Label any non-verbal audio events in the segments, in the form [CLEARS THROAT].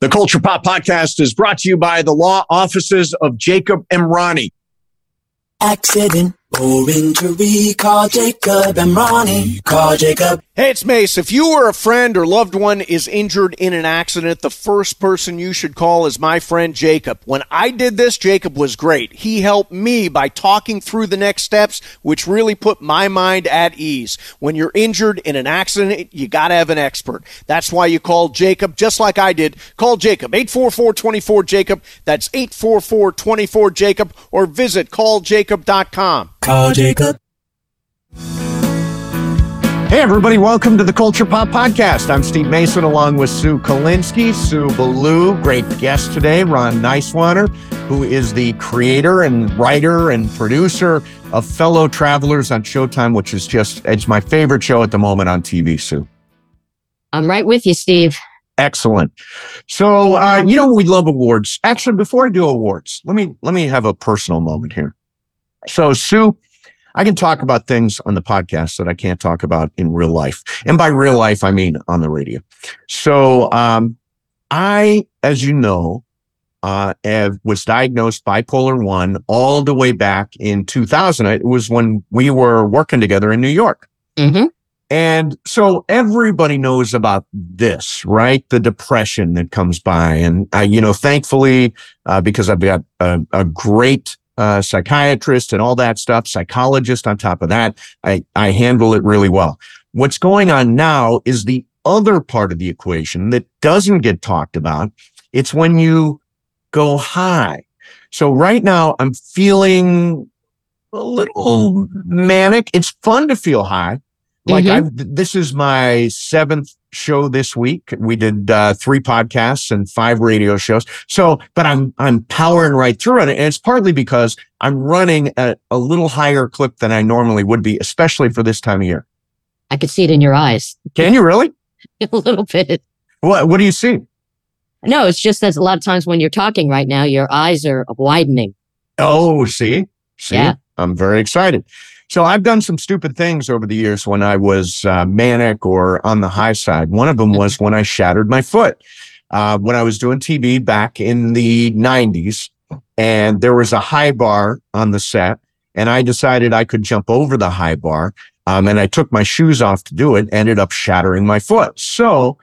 The Culture Pop Podcast is brought to you by the law offices of Jacob Emrani. Accident or injury, call Jacob and Ronnie. Call Jacob. Hey, it's Mase. If you or a friend or loved one is injured in an accident, the first person you should call is my friend Jacob. When I did this, Jacob was great. He helped me by talking through the next steps, which really put my mind at ease. When you're injured in an accident, you gotta have an expert. That's why you call Jacob, just like I did. Call Jacob, 844-24-JACOB. That's 844-24-JACOB, or visit calljacob.com. Call Jacob. Hey, everybody, welcome to the Culture Pop Podcast. I'm Steve Mason along with Sue Kolinsky, Sue Ballou, great guest today, Ron Nyswaner, who is the creator and writer and producer of Fellow Travelers on Showtime, which is just, it's my favorite show at the moment on TV, Sue. I'm right with you, Steve. Excellent. So, uh, you know, we love awards. Actually, before I do awards, let me, let me have a personal moment here. So, Sue, I can talk about things on the podcast that I can't talk about in real life. And by real life, I mean on the radio. So, um, I, as you know, uh, have, was diagnosed bipolar one all the way back in 2000. It was when we were working together in New York. Mm-hmm. And so everybody knows about this, right? The depression that comes by. And I, you know, thankfully, uh, because I've got a, a great uh, psychiatrist and all that stuff, psychologist on top of that. I, I handle it really well. What's going on now is the other part of the equation that doesn't get talked about. It's when you go high. So right now I'm feeling a little manic. It's fun to feel high. Like Mhm. I, this is my seventh show this week. We did uh, three podcasts and five radio shows. So, but I'm I'm powering right through it, and it's partly because I'm running at a little higher clip than I normally would be, especially for this time of year. I could see it in your eyes Can you really? [LAUGHS] a little bit. What What do you see? No, it's just that a lot of times when you're talking right now, your eyes are widening. Oh, see, see, Yeah. I'm very excited. So I've done some stupid things over the years when I was uh, manic or on the high side. One of them was when I shattered my foot. Uh, when I was doing TV back in the 90s, and there was a high bar on the set, and I decided I could jump over the high bar. Um, and I took my shoes off to do it, ended up shattering my foot. So,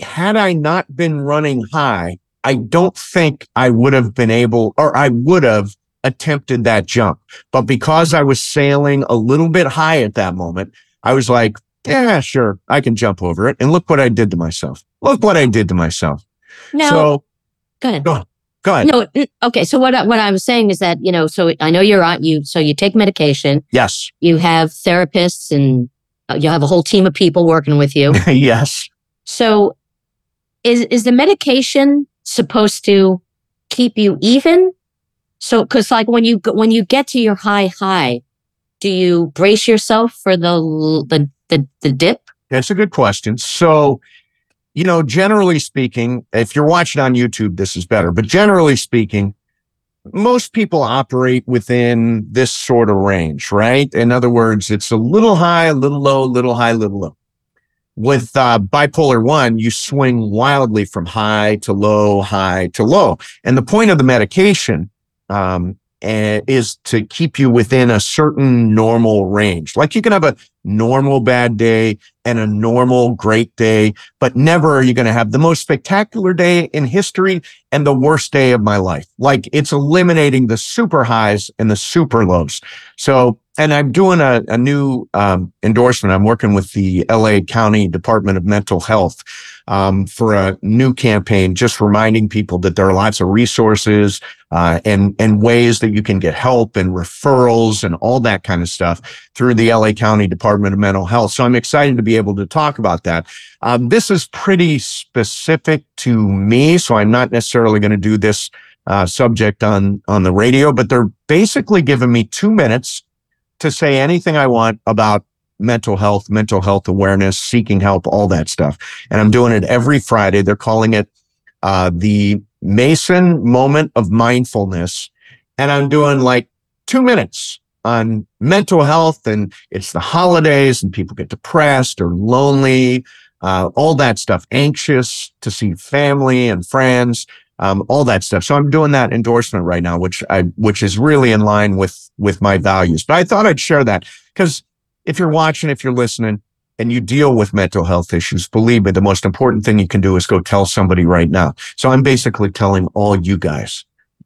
had I not been running high, I don't think I would have been able, or I would have attempted that jump. But because I was sailing a little bit high at that moment, I was like, yeah, sure, I can jump over it. And look what I did to myself. Look what I did to myself. No, So go ahead. go ahead. No, okay. So what I, what I was saying is that you know, so I know you're on you. So you take medication. Yes. You have therapists, and uh, you have a whole team of people working with you. [LAUGHS] yes. So is is the medication supposed to keep you even? So cuz like when you when you get to your high high, do you brace yourself for the the the, the dip? That's a good question. So, you know, generally speaking, if you're watching on YouTube, this is better. But generally speaking, most people operate within this sort of range, right? In other words, it's a little high, a little low, little high, little low. With uh, bipolar one, you swing wildly from high to low, high to low. And the point of the medication um, is to keep you within a certain normal range. Like you can have a normal bad day and a normal great day, but never are you going to have the most spectacular day in history and the worst day of my life. Like it's eliminating the super highs and the super lows. So, and I'm doing a, a new um, endorsement. I'm working with the LA County Department of Mental Health um, for a new campaign, just reminding people that there are lots of resources uh, and and ways that you can get help and referrals and all that kind of stuff through the LA County Department of Mental Health. So I'm excited to be able to talk about that. Um, this is pretty specific to me, so I'm not necessarily going to do this uh, subject on on the radio, but they're basically giving me two minutes to say anything I want about mental health, mental health awareness, seeking help, all that stuff. And I'm doing it every Friday. They're calling it uh, the Mason Moment of Mindfulness, and I'm doing like two minutes on mental health and it's the holidays and people get depressed or lonely uh, all that stuff, anxious to see family and friends, um, all that stuff. So I'm doing that endorsement right now, which I, which is really in line with, with my values. But I thought I'd share that because if you're watching, if you're listening and you deal with mental health issues, believe me, the most important thing you can do is go tell somebody right now. So I'm basically telling all you guys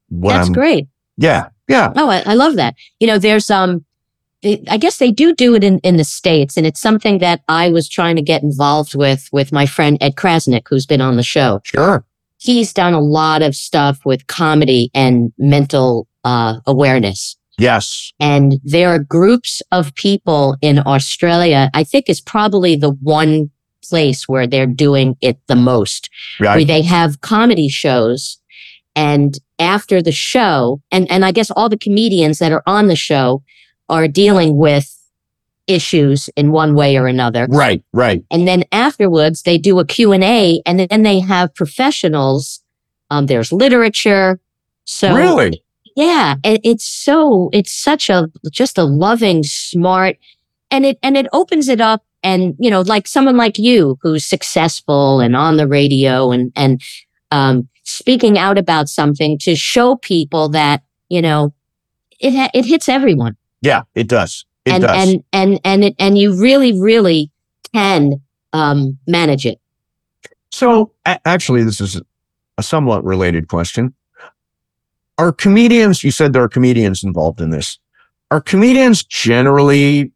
what That's I'm, great. yeah, yeah. Oh, I, I love that. You know, there's um, I guess they do do it in in the states, and it's something that I was trying to get involved with with my friend Ed Crasnick, who's been on the show. Sure. He's done a lot of stuff with comedy and mental uh, awareness. Yes. And there are groups of people in Australia. I think is probably the one place where they're doing it the most where Right. they have comedy shows and after the show and and I guess all the comedians that are on the show are dealing with issues in one way or another Right. Right. and then afterwards they do a Q&A and then they have professionals um there's literature so really? Yeah it, it's so it's such a just a loving smart and it and it opens it up and you know like someone like you who's successful and on the radio and and um speaking out about something to show people that you know it ha- it hits everyone Yeah, it does. It and does. and and and it and you really really can um manage it So a- actually, this is a somewhat related question. Are comedians, you said there are comedians involved in this. Are comedians generally,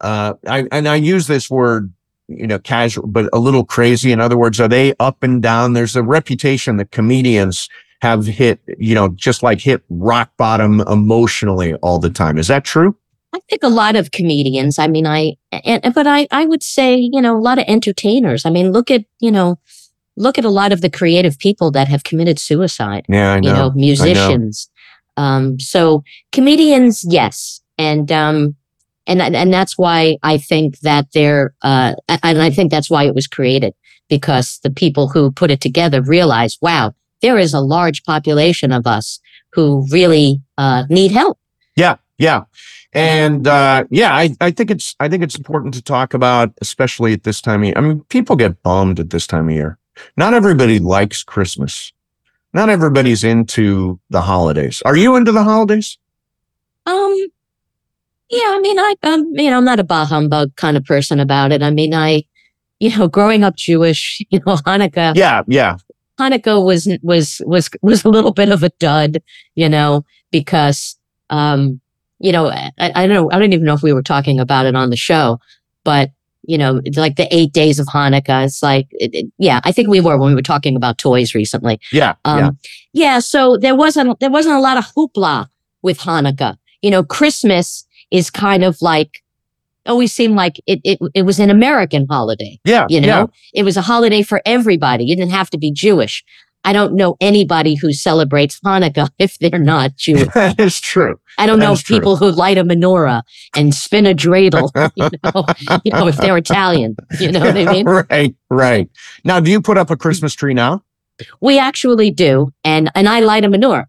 uh, I, and I use this word, you know, casual, but a little crazy. In other words, are they up and down? There's a reputation that comedians have hit, you know, just like hit rock bottom emotionally all the time. Is that true? I think a lot of comedians. I mean, I, and, but I, I would say, you know, a lot of entertainers. I mean, look at, you know, look at a lot of the creative people that have committed suicide, Yeah, I you know, musicians. Um, so comedians, yes. And, um, and, and that's why I think that they're, uh, and I think that's why it was created because the people who put it together realized, wow, there is a large population of us who really, uh, need help. Yeah, yeah. And uh yeah, I, I think it's I think it's important to talk about, especially at this time of year. I mean, people get bummed at this time of year. Not everybody likes Christmas. Not everybody's into the holidays. Are you into the holidays? Um, yeah, I mean, I, um, you know, I'm not a bah humbug kind of person about it. I mean, I, you know, growing up Jewish, [LAUGHS] you know, Hanukkah, Yeah, yeah. Hanukkah was, was, was, was a little bit of a dud, you know, because, um, you know, I, I don't know, I don't even know if we were talking about it on the show, but, you know, like the eight days of Hanukkah. It's like, it, it- yeah, I think we were when we were talking about toys recently. Yeah, Um, yeah. yeah. So there wasn't there wasn't a lot of hoopla with Hanukkah. You know, Christmas is kind of like always seemed like it it, it was an American holiday. Yeah, You know, yeah. it was a holiday for everybody. You didn't have to be Jewish. I don't know anybody who celebrates Hanukkah [LAUGHS] if they're not Jewish. [LAUGHS] that is true. I don't That know if people who light a menorah and spin a dreidel, [LAUGHS] you know, you know, if they're Italian. You know what I mean? right, right. Now, do you put up a Christmas tree now? We actually do, and and I light a menorah.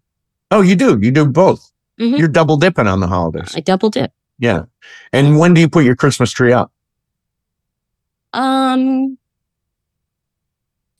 Oh, you do. You do both. Mhm. You're double dipping on the holidays. I double dip. Yeah. And when do you put your Christmas tree up? Um,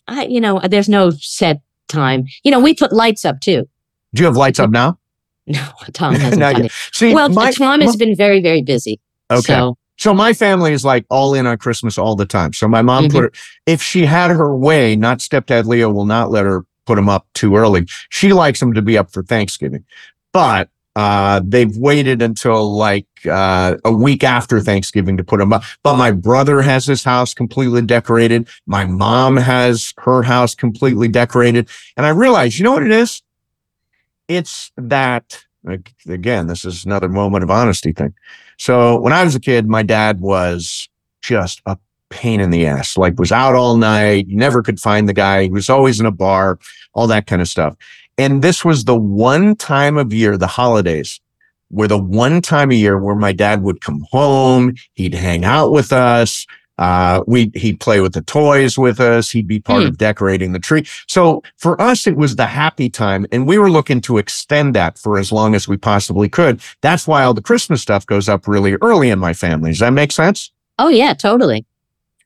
I, you know, there's no set time. You know, we put lights up too. Do you have lights up now? [LAUGHS] No, Tom hasn't [LAUGHS] done it. See, Well, my, Tom has been very, very busy. okay. So, So my family is like all in on Christmas all the time. So my mom Mm-hmm. put her, if she had her way, not stepdad Leo will not let her put them up too early. She likes them to be up for Thanksgiving, but uh, they've waited until like uh, a week after Thanksgiving to put them up. But my brother has his house completely decorated. My mom has her house completely decorated. And I realized, you know what it is? It's that, again, this is another moment of honesty thing. So when I was a kid, my dad was just a pain in the ass, like was out all night. Never could find the guy. He was always in a bar, all that kind of stuff. And this was the one time of year, the holidays were the one time of year where my dad would come home. He'd hang out with us. Uh, we, he'd play with the toys with us. He'd be part Hmm. of decorating the tree. So for us, it was the happy time and we were looking to extend that for as long as we possibly could. That's why all the Christmas stuff goes up really early in my family. Does that make sense? oh yeah, totally,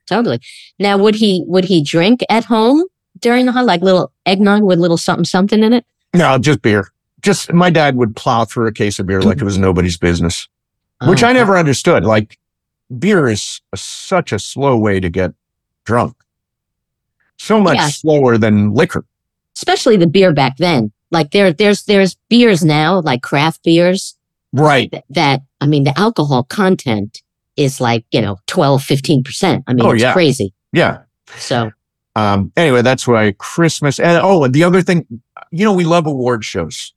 totally. Now, would he would he drink at home during the holiday, like little eggnog with little something something in it? No, just beer. Just my dad would plow through a case of beer like it was nobody's business, which Oh, I never understood. Like beer is a, such a slow way to get drunk. So much Yeah. slower than liquor. especially the beer back then. Like there, there's there's beers now, like craft beers Right. that, that I mean, the alcohol content is like you know 12, 15 percent. I mean, Oh, it's yeah. crazy. Yeah. So Um, anyway, that's why Christmas and oh, and the other thing, you know, we love award shows.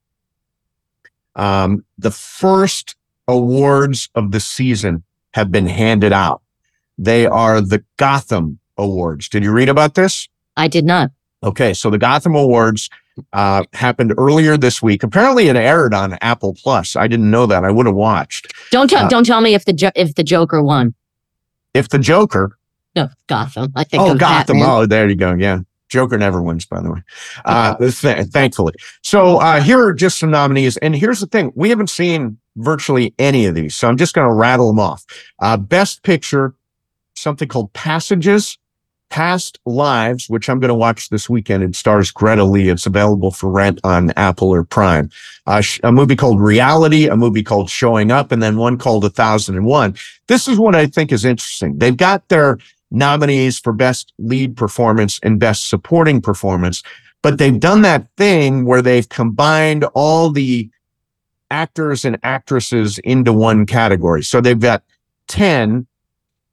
Um, the first awards of the season have been handed out. They are the Gotham Awards. Did you read about this? I did not. Okay, so the Gotham Awards uh, happened earlier this week. Apparently, it aired on Apple Plus. I didn't know that. I would have watched. Don't tell Uh, don't tell me if the jo- if the Joker won. If the Joker, No, Gotham. I think. oh Gotham, Batman. oh there you go. Yeah, Joker never wins, by the way. Uh, th- thankfully. So uh, here are just some nominees, and here's the thing: we haven't seen virtually any of these, so I'm just going to rattle them off. Uh, Best Picture, something called Passages. Past Lives, which I'm going to watch this weekend. It stars Greta Lee. It's available for rent on Apple or Prime. Uh, sh- a movie called Reality, a movie called Showing Up, and then one called A Thousand and One. This is what I think is interesting. They've got their nominees for Best Lead Performance and Best Supporting Performance, but they've done that thing where they've combined all the actors and actresses into one category. So they've got 10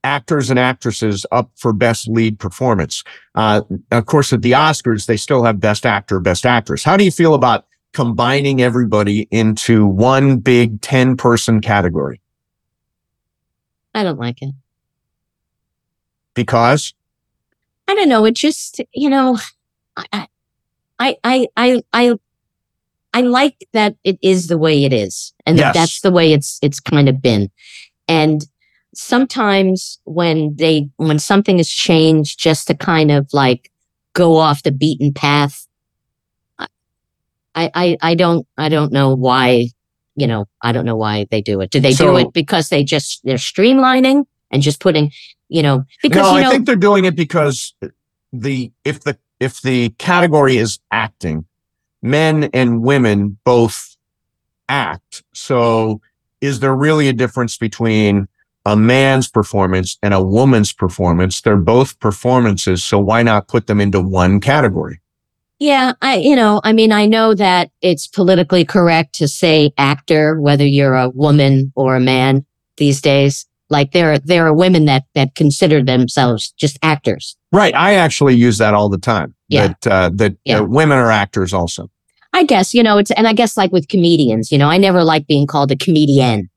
actors and actresses up for best lead performance. Uh, of course, at the Oscars, they still have best actor, best actress. How do you feel about combining everybody into one big 10 person category? I don't like it. Because I don't know. It just, you know, I, I, I, I, I, I like that it is the way it is, and that Yes. that's the way it's it's kind of been. And sometimes when they when something is changed just to kind of like go off the beaten path, I, I, I don't, I don't know why. You know, I don't know why they do it. Do they So- do it because they just they're streamlining and just putting, you know, because no, you know, I think they're doing it because the if the if the category is acting, men and women both act. So is there really a difference between a man's performance and a woman's performance? They're both performances, so why not put them into one category? Yeah, I you know, I mean, I know that it's politically correct to say actor whether you're a woman or a man these days. Like there are there are women that that consider themselves just actors. Right. I actually use that all the time. Yeah. That uh, that Yeah. uh, women are actors also. I guess, you know, it's and I guess like with comedians, you know, I never like being called a comedian.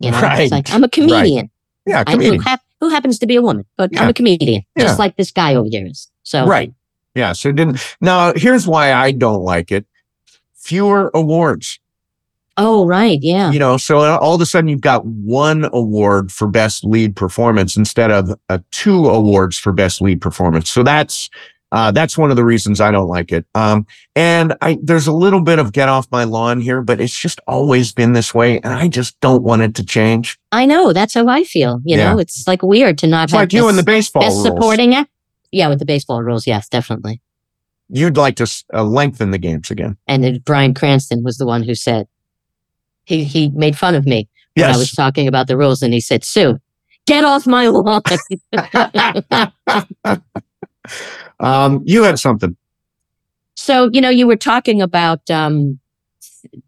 You know, Right. it's like I'm a comedian. Right. Yeah, I, who, comedian. hap- who happens to be a woman, but I'm a comedian, Yeah. just like this guy over here is. So Right. Yeah. So didn't. Now, here's why I don't like it. Fewer awards. Oh, right, yeah. You know, so all of a sudden you've got one award for best lead performance instead of uh, two awards for best lead performance. So that's uh, that's one of the reasons I don't like it. Um, and I there's a little bit of get off my lawn here, but it's just always been this way, and I just don't want it to change. I know. That's how I feel. You Yeah. know, it's like weird to not It's have like you and the baseball best rules. supporting act. Yeah, with the baseball rules, yes, definitely. You'd like to uh, lengthen the games again. And Bryan Cranston was the one who said he he made fun of me when I was talking about the rules, and he said, "Sue, get off my [LAUGHS] lawn." [LAUGHS] um, you had something. so you know, you were talking about um,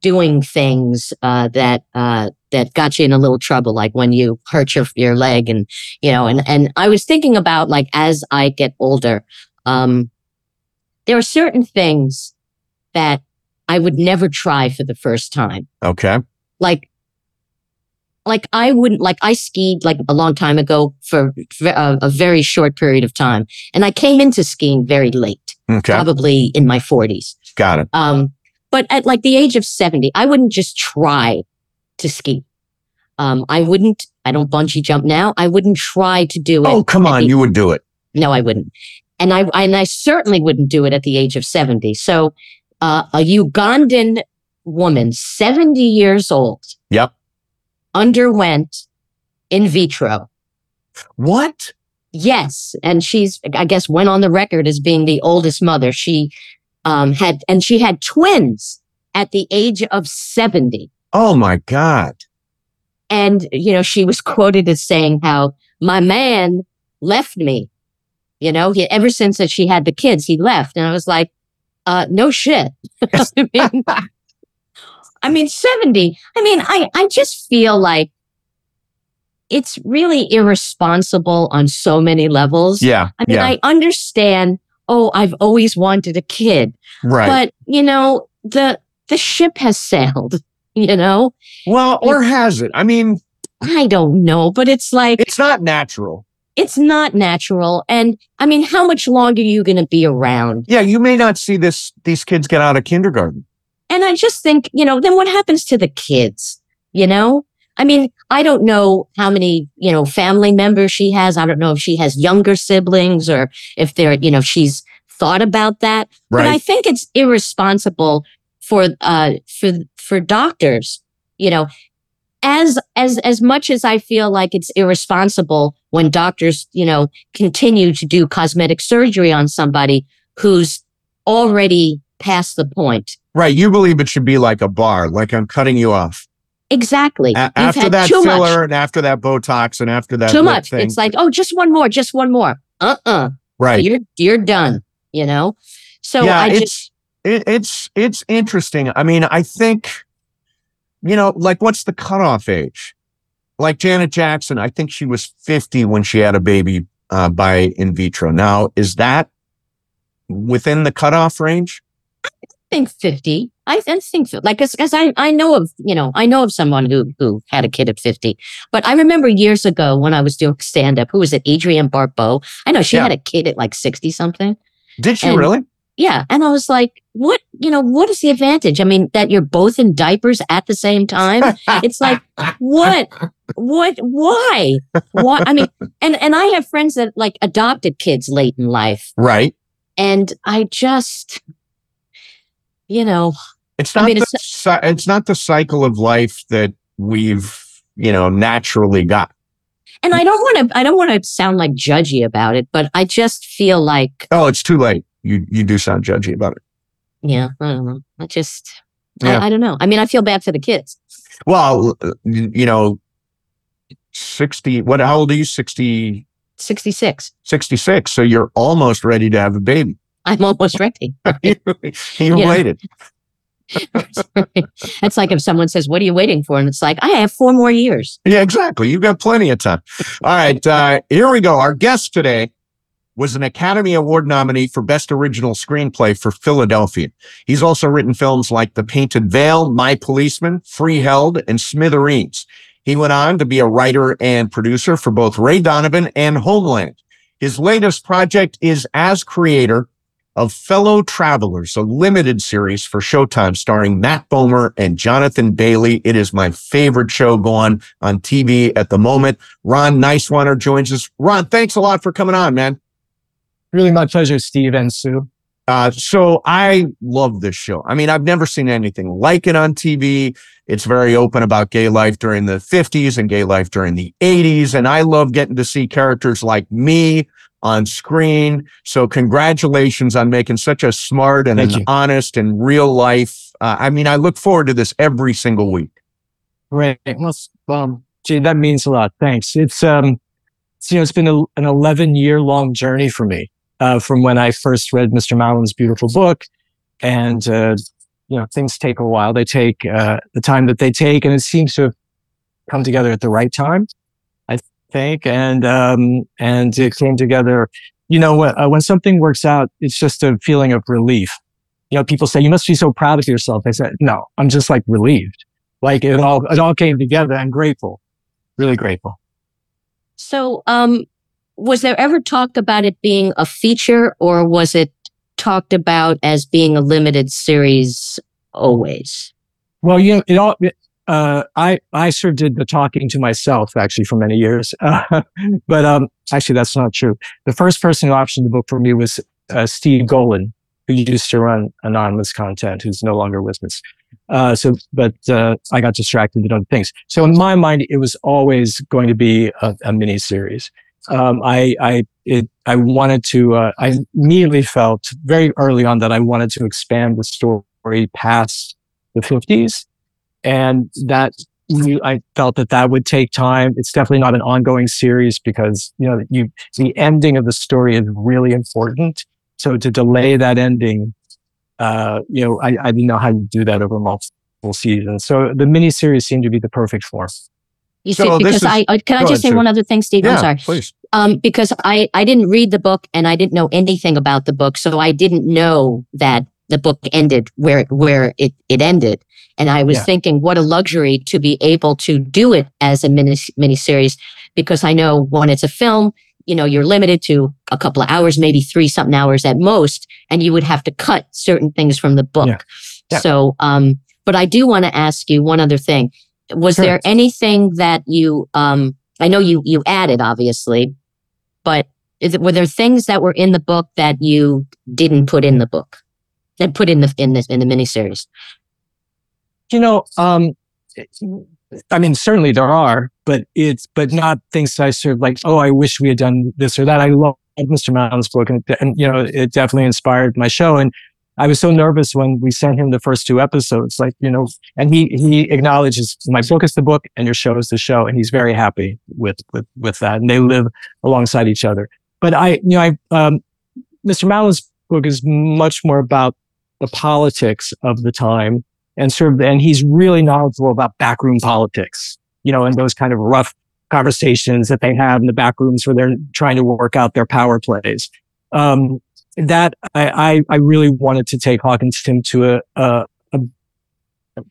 doing things uh, that uh, that got you in a little trouble, like when you hurt your your leg, and you know, and and I was thinking about like as I get older, um, there are certain things that I would never try for the first time. Okay. like like I wouldn't like I skied like a long time ago for a, a very short period of time, and I came into skiing very late, Okay. probably in my forties. Got it. Um, but at like the age of seventy, I wouldn't just try to ski. Um, I wouldn't. I don't bungee jump now. I wouldn't try to do it. Oh, come on. the- You would do it. no, I wouldn't. And I and I certainly wouldn't do it at the age of 70. So uh, a Ugandan woman, 70 years old, Yep. underwent in vitro. What? Yes, and she's I guess went on the record as being the oldest mother. She um had and she had twins at the age of 70. Oh my God. And you know, she was quoted as saying how my man left me. You know, he ever since that she had the kids, he left. And I was like, uh, no shit. [LAUGHS] I mean, [LAUGHS] I mean, 70. I mean, I, I just feel like it's really irresponsible on so many levels. Yeah. I mean, yeah. I understand, oh, I've always wanted a kid, right. but you know, the, the ship has sailed, [LAUGHS] you know? well, or has it? I mean, I don't know, but it's like, it's not natural. It's not natural. And I mean, how much longer are you going to be around? Yeah. You may not see this, these kids get out of kindergarten. And I just think, you know, then what happens to the kids? You know? I mean, I don't know how many, you know, family members she has. I don't know if she has younger siblings or if they're, you know, she's thought about that. But I think it's irresponsible for uh for for doctors, you know, as as as much as I feel like it's irresponsible when doctors, you know, continue to do cosmetic surgery on somebody who's already past the point. Right. You believe it should be like a bar, like I'm cutting you off. Exactly. A- after that too filler much. and after that Botox and after that Too much. thing. It's like, oh, just one more, just one more. Uh-uh. right. You're you're done. You know. So yeah, I it's just it, it's it's interesting. I mean, I think you know, like what's the cutoff age? Like Janet Jackson, I think she was 50 when she had a baby uh, by in vitro. Now, is that within the cutoff range? I think fifty. I, I think fi- like because I I know of you know I know of someone who who had a kid at fifty. But I remember years ago when I was doing stand up. Who was it? Adrienne Barbeau. I know she Yeah. had a kid at like sixty something. Did she And- really? Yeah, and I was like, what you know what is the advantage? I mean that you're both in diapers at the same time. It's like what what why why i mean and and i have friends that like adopted kids late in life right. and i just you know It's I not mean, the, it's- it's not the cycle of life that we've you know naturally got. and i don't want to i don't want to sound like judgy about it but i just feel like Oh, it's too late. You you do sound judgy about it. yeah i don't know i just Yeah. I, I don't know i mean i feel bad for the kids Well, you you know, 60, what, how old are you? 60, 66 66. So you're almost ready to have a baby. i'm almost ready [LAUGHS] you Yeah. waited. [LAUGHS] it's like if someone says what are you waiting for and it's like i have four more years Yeah, exactly. You've got plenty of time. All right. Uh, here we go. Our guest today was an Academy Award nominee for Best Original Screenplay for Philadelphia. He's also written films like The Painted Veil, My Policeman, Freeheld, and Smithereens. He went on to be a writer and producer for both Ray Donovan and Homeland. His latest project is as creator of Fellow Travelers, a limited series for Showtime starring Matt Bomer and Jonathan Bailey. It is my favorite show going on TV at the moment. Ron Nyswaner joins us. Ron, thanks a lot for coming on, man. Really my pleasure, Steve and Sue. Uh, so I love this show. I mean, I've never seen anything like it on TV. It's very open about gay life during the 50s and gay life during the 80s. And I love getting to see characters like me on screen. So congratulations on making such a smart and an honest and real life. Uh, I mean, I look forward to this every single week. Great. Well, um, gee, that means a lot. Thanks. It's, um, it's, you know, it's been a, an 11 year long journey for me, uh, from when I first read Mr. Mallon's beautiful book. And, uh, you know, things take a while. They take, uh, the time that they take and it seems to have come together at the right time, I think. And, um, and it came together, you know, when, uh, when something works out, it's just a feeling of relief. You know, people say, you must be so proud of yourself. I said, no, I'm just like relieved. Like it all, it all came together. I'm grateful, really grateful. So, um, was there ever talk about it being a feature or was it talked about as being a limited series always? Well, you know, it all, it, uh, I, I sort of did the talking to myself actually for many years. Uh, [LAUGHS] but, um, actually that's not true. The first person who optioned the book for me was, uh, Steve Golin, who used to run anonymous content, who's no longer with us. Uh, so, but, uh, I got distracted with other things. So in my mind, it was always going to be a, a mini series. Um, I I it, I wanted to. Uh, I immediately felt very early on that I wanted to expand the story past the fifties, and that I felt that that would take time. It's definitely not an ongoing series because you know you the ending of the story is really important. So to delay that ending, uh, you know, I, I didn't know how to do that over multiple seasons. So the miniseries seemed to be the perfect form. You So see, because is- I, I can I just ahead, say Sue. one other thing, Steve? I'm sorry. please. Um, because I, I didn't read the book and I didn't know anything about the book. So I didn't know that the book ended where it, where it, it ended. And I was Yeah. thinking what a luxury to be able to do it as a mini miniseries because I know when it's a film, you know, you're limited to a couple of hours, maybe three something hours at most, and you would have to cut certain things from the book. Yeah. Yeah. So, um, but I do want to ask you one other thing. Was Sure. there anything that you, um, I know you, you added obviously, but is it, were there things that were in the book that you didn't put in the book that put in the, in this, in the miniseries? You know, um, I mean, certainly there are, but it's but not things that I sort of like. Oh, I wish we had done this or that. I love Mr. Mallon's book, and, and you know, it definitely inspired my show. And I was so nervous when we sent him the first two episodes, like you know, and he he acknowledges my book is the book and your show is the show, and he's very happy with with with that, and they live alongside each other. But I, you know, I um, Mr. Mallon's book is much more about the politics of the time and sort of, and he's really knowledgeable about backroom politics, you know, and those kind of rough conversations that they have in the back rooms where they're trying to work out their power plays. Um, that I, I, I really wanted to take Hawkinson to a, a, a,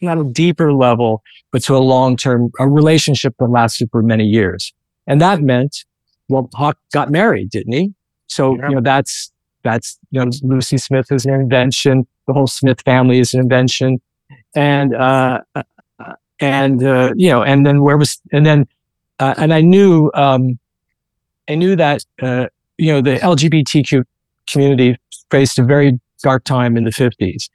not a deeper level, but to a long-term, a relationship that lasted for many years. And that meant, well, Hawk got married, didn't he? So, Yeah. you know, that's, that's, you know, Lucy Smith is an invention. The whole Smith family is an invention and uh, uh, and uh, you know, and then where was and then uh, and I knew um, I knew that uh, you know the LGBTQ community faced a very dark time in the fifties,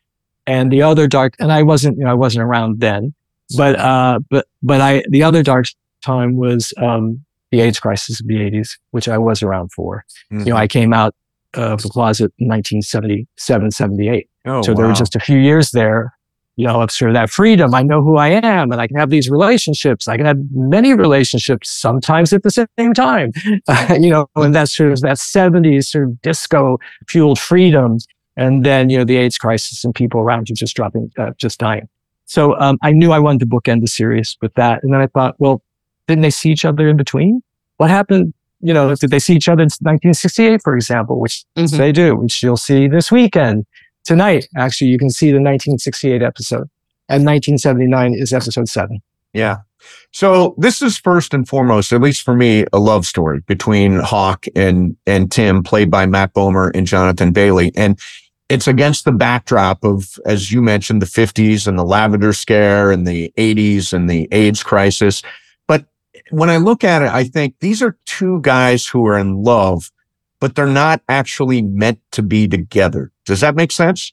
and the other dark and I wasn't you know I wasn't around then, but uh, but but I the other dark time was um, the AIDS crisis of the eighties, which I was around for. Mm-hmm. You know, I came out of the closet in 1977, 78. oh, So there were just a few years there, you know, sort of that freedom. I know who I am and I can have these relationships. I can have many relationships sometimes at the same time, [LAUGHS] you know, and that's sort of that 70s sort of disco fueled freedom. And then, you know, the AIDS crisis and people around you just dropping, uh, just dying. So um, I knew I wanted to bookend the series with that. And then I thought, well, didn't they see each other in between? What happened? You know, did they see each other in 1968, for example, which Mhm. they do, which you'll see this weekend tonight. Actually, you can see the 1968 episode, and 1979 is episode seven. Yeah. So this is first and foremost, at least for me, a love story between Hawk and and Tim, played by Matt Bomer and Jonathan Bailey. And it's against the backdrop of, as you mentioned, the 50s and the lavender scare and the 80s and the AIDS crisis. But when I look at it, I think these are two guys who are in love, but they're not actually meant to be together. Does that make sense?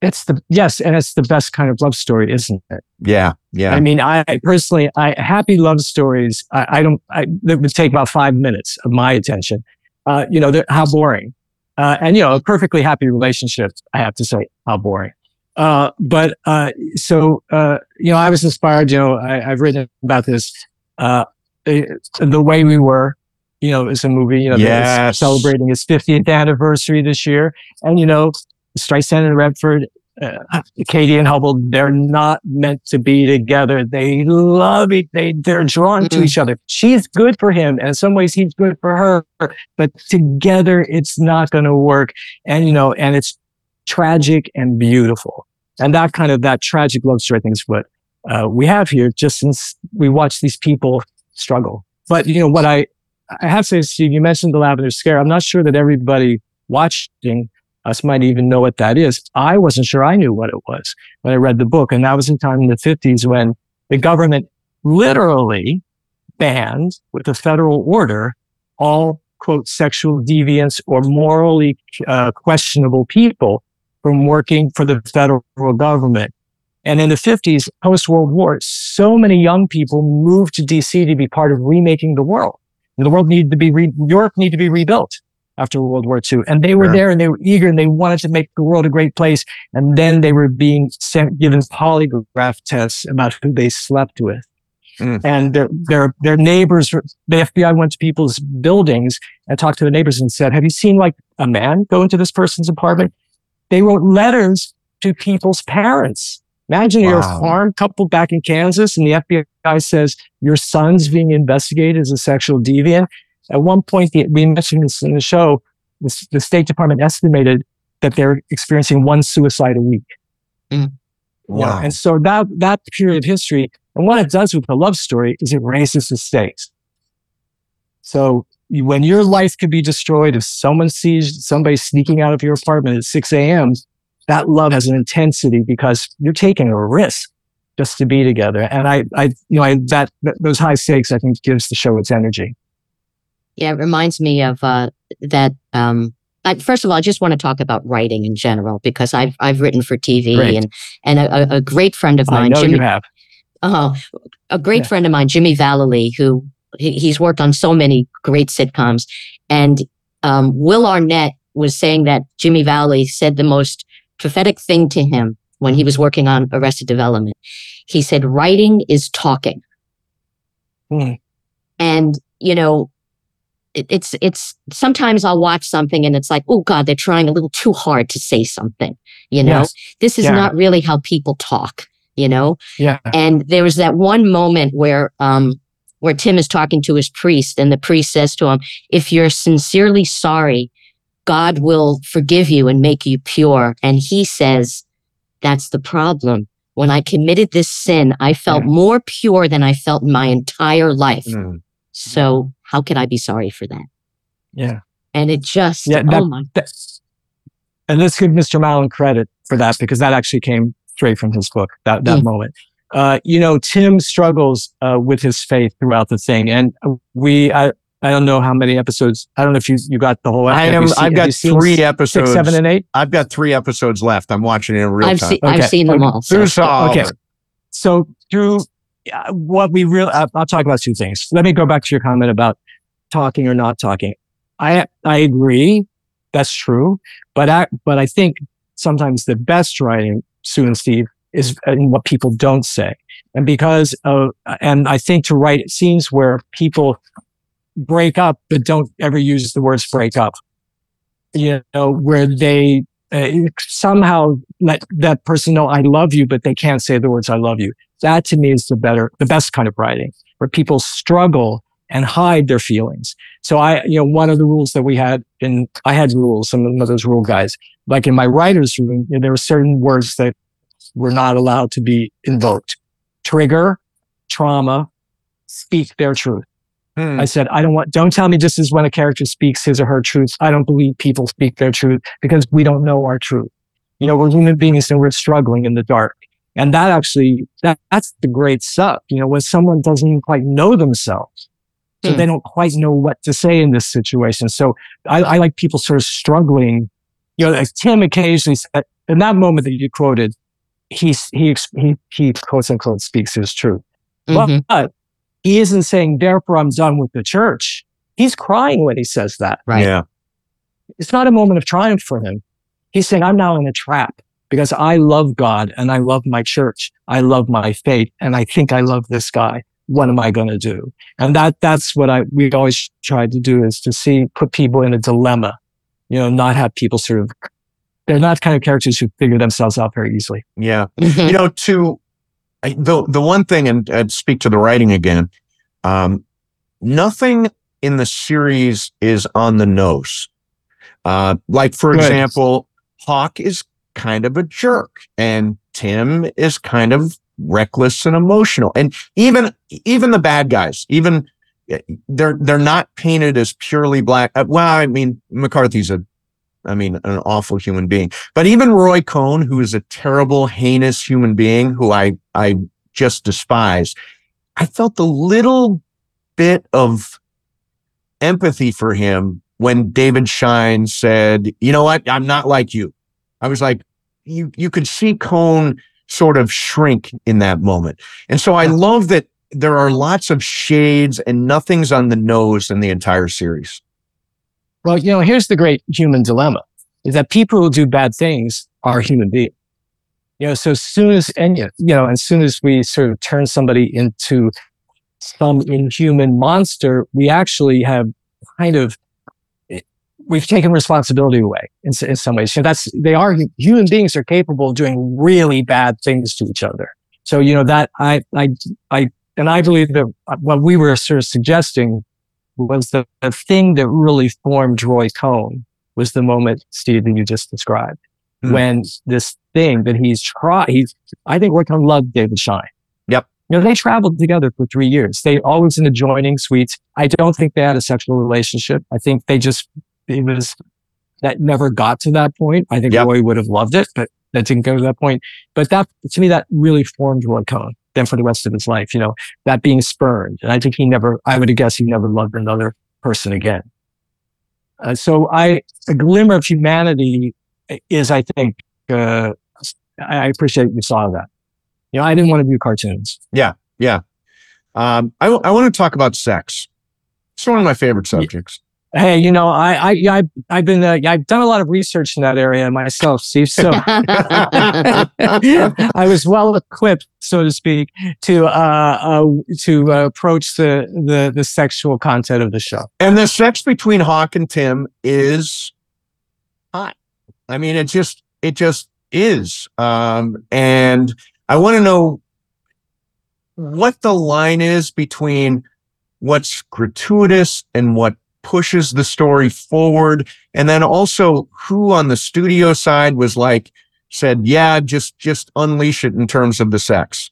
It's the yes, and it's the best kind of love story, isn't it? Yeah. Yeah. I mean, I personally, I happy love stories. I, I don't. I, that would take about five minutes of my attention. Uh, you know, how boring. Uh, and you know, a perfectly happy relationship. I have to say, how boring. Uh, but uh, so uh, you know, I was inspired. You know, I, I've written about this. Uh, the, the way we were. You know, is a movie. You know, Yes. celebrating its 50th anniversary this year, and you know, Streisand and Redford uh, Katie and Hubble, they're not meant to be together. They love it. They, they're drawn to Mm-mm. each other. She's good for him. And in some ways, he's good for her. But together, it's not going to work. And, you know, and it's tragic and beautiful. And that kind of, that tragic love story, I think is what uh, we have here, just since we watch these people struggle. But, you know, what I, I have to say, Steve, you mentioned the Lavender Scare. I'm not sure that everybody watching us might even know what that is. I wasn't sure I knew what it was when I read the book. And that was in time in the 50s when the government literally banned with a federal order all quote sexual deviants or morally uh, questionable people from working for the federal government. And in the 50s, post World War, so many young people moved to DC to be part of remaking the world. The world needed to be re- Europe needed to be rebuilt after World War II, and they were Sure. there and they were eager and they wanted to make the world a great place. And then they were being sent, given polygraph tests about who they slept with. Mm. And their, their, their neighbors, the FBI went to people's buildings and talked to the neighbors and said, have you seen like a man go into this person's apartment? They wrote letters to people's parents. Imagine you're a farm couple back in Kansas and the FBI says your son's being investigated as a sexual deviant. At one point, the, we mentioned this in the show, the, the State Department estimated that they're experiencing one suicide a week. Hmm. Know, Wow. And so that, that period of history, and what it does with the love story is it raises the stakes. So when your life could be destroyed, if someone sees somebody sneaking out of your apartment at 6 a.m., that love has an intensity because you're taking a risk just to be together. And I, I, you know, I, that, those high stakes, I think gives the show its energy. Yeah, it reminds me of uh, that. Um, I, first of all, I just want to talk about writing in general because I've I've written for TV Great. and and a, a- great friend of I mine, know Jimmy, you have. uh, a great Yeah. friend of mine, Jimmy Vallely, who he, he's worked on so many great sitcoms, and um, Will Arnett was saying that Jimmy Vallely said the most prophetic thing to him when he was working on Arrested Development. He said, "Writing is talking." Hmm. and you know it, it's it's sometimes i'll watch something and it's like oh god they're trying a little too hard to say something you know Yes. this is Yeah. not really how people talk you know Yeah. and there was that one moment where um where tim is talking to his priest and the priest says to him if you're sincerely sorry god will forgive you and make you pure and he says that's the problem when i committed this sin i felt Yeah. more pure than i felt in my entire life Mm. so how could I be sorry for that? Yeah. And it just, Yeah, oh my, That- and let's give Mr. Mallon credit for that because that actually came straight from his book, that, that Mm. moment. Uh, you know, Tim struggles uh, with his faith throughout the thing. And we, I, I don't know how many episodes. I don't know if you, you got the whole I have am, seen- I've got you seen three Six, episodes. seven, and eight. I've got three episodes left. I'm watching it in real I've time. seen, I've seen them Okay. all. So. Who's all Okay. of? So through uh, what we really, uh, I'll talk about two things. Let me go back to your comment about talking or not talking. I, I agree. That's true. But I, but I think sometimes the best writing, Sue and Steve, is in what people don't say. And because of, and I think to write scenes where people break up, but don't ever use the words break up, you know, where they uh, somehow let that person know I love you, but they can't say the words I love you. That to me is the better, the best kind of writing where people struggle and hide their feelings. So I, you know, one of the rules that we had in, I had rules, some of those rule guys, like in my writer's room, you know, there were certain words that were not allowed to be invoked. Trigger, trauma, speak their truth. Hmm. I said, I don't want, don't tell me this is when a character speaks his or her truth. I don't believe people speak their truth because we don't know our truth. You know, we're human beings and we're struggling in the dark. And that actually, that, that's the great stuff. You know, when someone doesn't even quite know themselves. So Hmm. they don't quite know what to say in this situation. So I, I like people sort of struggling. You know, like Tim occasionally said, in that moment that you quoted, he, he, he, he quotes unquote speaks his truth. Mhm. But he isn't saying, therefore, I'm done with the church. He's crying when he says that. Right. Yeah. It's not a moment of triumph for him. He's saying, I'm now in a trap because I love God and I love my church. I love my faith and I think I love this guy. What am I going to do? And that, that's what I, we always tried to do is to see, put people in a dilemma, you know, not have people sort of, they're not kind of characters who figure themselves out very easily. Yeah. Mhm. you know to I- the the one thing and uh, speak to the writing again um nothing in the series is on the nose uh like for Good. example hawk is kind of a jerk and tim is kind of reckless and emotional and even even the bad guys even uh, they're they're not painted as purely black uh, well i mean mccarthy's a I mean, an awful human being. But even Roy Cohn, who is a terrible, heinous human being who I, I just despise, I felt a little bit of empathy for him when David Schine said, you know what? I'm not like you. I was like, you, you could see Cohn sort of shrink in that moment. And so I love that there are lots of shades and nothing's on the nose in the entire series. Well, you know, here's the great human dilemma is that people who do bad things are human beings. You know, so as soon as, and, you know, as soon as we sort of turn somebody into some inhuman monster, we actually have kind of, eh, we've taken responsibility away in, in some ways. So that's, they are, human beings are capable of doing really bad things to each other. So, you know, that I, I, I, and I believe that uh, what we were sort of suggesting was the, the thing that really formed Roy Cohn was the moment, Steve, that you just described. Hmm. When this thing that he's tried, he's, I think Roy Cohn loved David Schine. Yep. You know, they traveled together for three years. They always in adjoining suites. I don't think they had a sexual relationship. I think they just, it was, that never got to that point. I think Yep. Roy would have loved it, but that didn't go to that point. But that, to me, that really formed Roy Cohn then for the rest of his life, you know, that being spurned. And I think he never, I would guess he never loved another person again. Uh, so I, a glimmer of humanity is, I think, uh, I appreciate you saw that. You know, I didn't want to do cartoons. Yeah. Yeah. Um, I, I want to talk about sex. It's one of my favorite subjects. Hey, you know, I, I, I I've been, uh, I've done a lot of research in that area myself, Steve. So [LAUGHS] [LAUGHS] I was well equipped, so to speak, to uh, uh to uh, approach the, the the sexual content of the show. And the sex between Hawk and Tim is hot. I mean, it just, it just is. Um, and I want to know what the line is between what's gratuitous and what pushes the story forward. And then also who on the studio side was like, said, yeah, just, just unleash it in terms of the sex.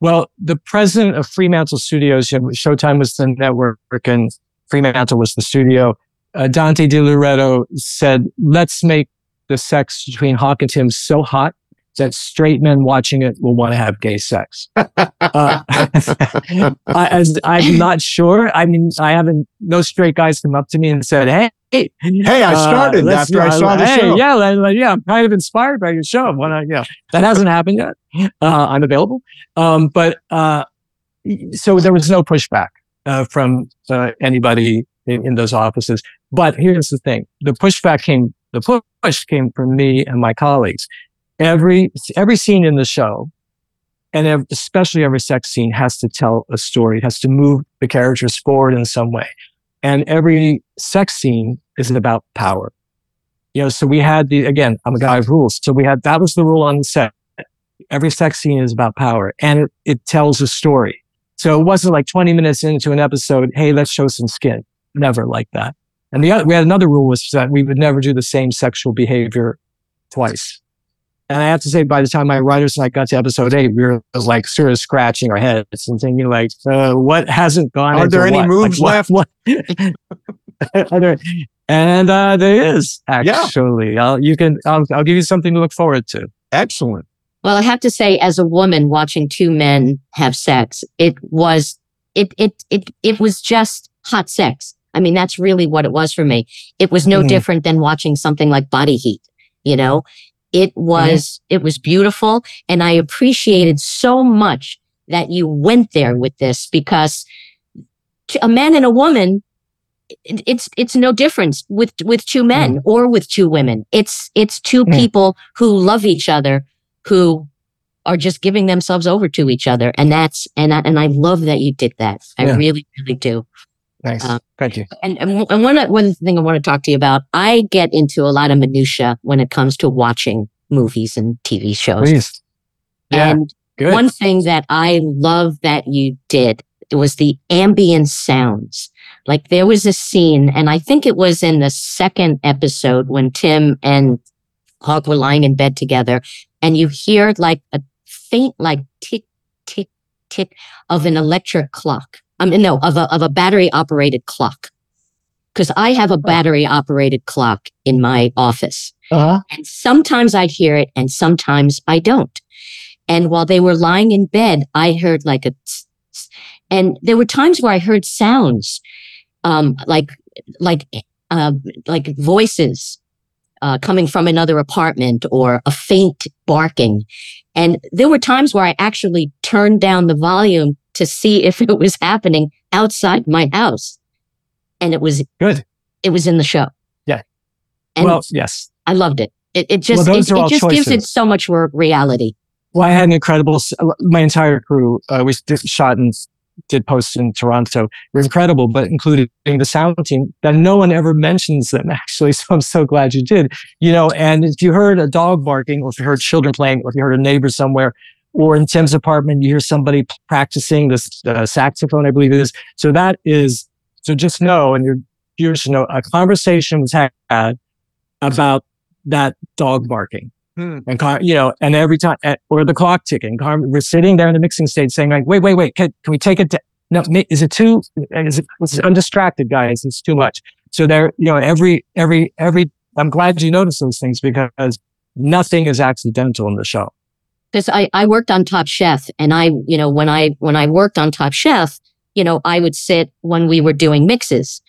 Well, the president of Fremantle Studios, Showtime was the network, and Fremantle was the studio. Uh, Dante Di Loreto said, "Let's make the sex between Hawk and Tim so hot that straight men watching it will want to have gay sex." [LAUGHS] Uh, [LAUGHS] I, as, I'm not sure. I mean, I haven't. No straight guys come up to me and said, "Hey." Hey, I uh, started let's- after I saw the hey, show. Yeah, like, yeah, I'm kind of inspired by your show. When I, yeah, that hasn't happened yet. Uh, I'm available. Um, but uh, so there was no pushback uh, from uh, anybody in, in those offices. But here's the thing: the pushback came. The push came from me and my colleagues. Every every scene in the show, and especially every sex scene, has to tell a story. It has to move the characters forward in some way. And every sex scene is about power. You know, so we had the again. I'm a guy of rules, so we had that was the rule on set. Every sex scene is about power, and it, it tells a story. So it wasn't like 20 minutes into an episode, hey, let's show some skin. Never like that. And the other, we had another rule was that we would never do the same sexual behavior twice. And I have to say, by the time my writers and I got to episode eight, we were like sort of scratching our heads and thinking, like, uh, what hasn't gone? Are into there any what? moves Like, what- what- [LAUGHS] Are there- and uh, there is actually. I'll, you can. I'll, I'll give you something to look forward to. Excellent. Well, I have to say, as a woman watching two men have sex, it was it it it it was just hot sex. I mean, that's really what it was for me. It was no Mhm. different than watching something like Body Heat. You know, it was it was beautiful, and I appreciated so much that you went there with this because a man and a woman, it's, it's no difference with with two men or with two women. It's it's two Mm. people who love each other who are just giving themselves over to each other. And that's, and I, and I love that you did that. I Yeah. really, really do. Nice. Uh, Thank you. And, and, and one, one thing I want to talk to you about, I get into a lot of minutia when it comes to watching movies and TV shows. Please. Yeah. And good. one thing that I love that you did was the ambient sounds. Like there was a scene, and I think it was in the second episode when Tim and Hawk were lying in bed together, and you hear like a faint, like tick, tick, tick of an electric clock. I mean, no, of a of a battery operated clock. Because I have a battery operated clock in my office. uh-huh. And sometimes I'd hear it and sometimes I don't. And while they were lying in bed, I heard like a, tss, tss. and there were times where I heard sounds, um, like, like, uh, like voices, uh, coming from another apartment or a faint barking. And there were times where I actually turned down the volume to see if it was happening outside my house. And it was Good. It was in the show. Yeah. And well, yes. I loved it. It, it just those it, it just gives it so much more reality. Well, I had an incredible, my entire crew, uh, we did, shot and did post in Toronto were incredible, but including the sound team that no one ever mentions them [LAUGHS] actually. So I'm so glad you did, you know, and if you heard a dog barking or if you heard children playing or if you heard a neighbor somewhere or in Tim's apartment, you hear somebody practicing this uh, saxophone, I believe it is. So that is, so just know, and your viewers should know, a conversation was had about that dog barking. Hmm. And Car, you know, and every time, eh, or the clock ticking. Car, we're sitting there in the mixing stage, saying like, "Wait, wait, wait! Can, can we take it? To, no, is it too? Is it? It's undistracted, guys. It's too much." So there, you know, every, every, every. I'm glad you noticed those things because nothing is accidental in the show. Because I, I worked on Top Chef and I, you know, when I, when I worked on Top Chef, you know, I would sit when we were doing mixes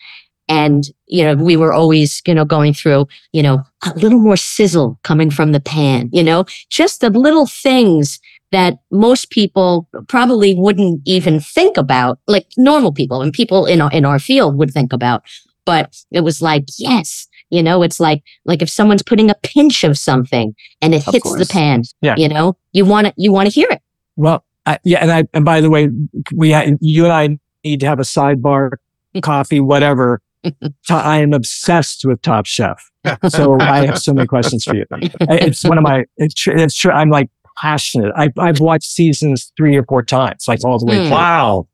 and, you know, we were always, you know, going through, you know, a little more sizzle coming from the pan, you know, just the little things that most people probably wouldn't even think about, like normal people and people in our, in our field would think about. But it was like, yes, you know, it's like, like if someone's putting a pinch of something and it Of hits the pan, Yeah. you know, you want to, you want to hear it. Well, I, yeah, and I, and by the way, we, ha- you and I need to have a sidebar, [LAUGHS] coffee, whatever. [LAUGHS] To- I am obsessed with Top Chef. [LAUGHS] So I have so many questions for you. It's one of my, it's, tr- it's true. I'm like passionate. I, I've watched seasons three or four times, like all the way hmm. through. Wow.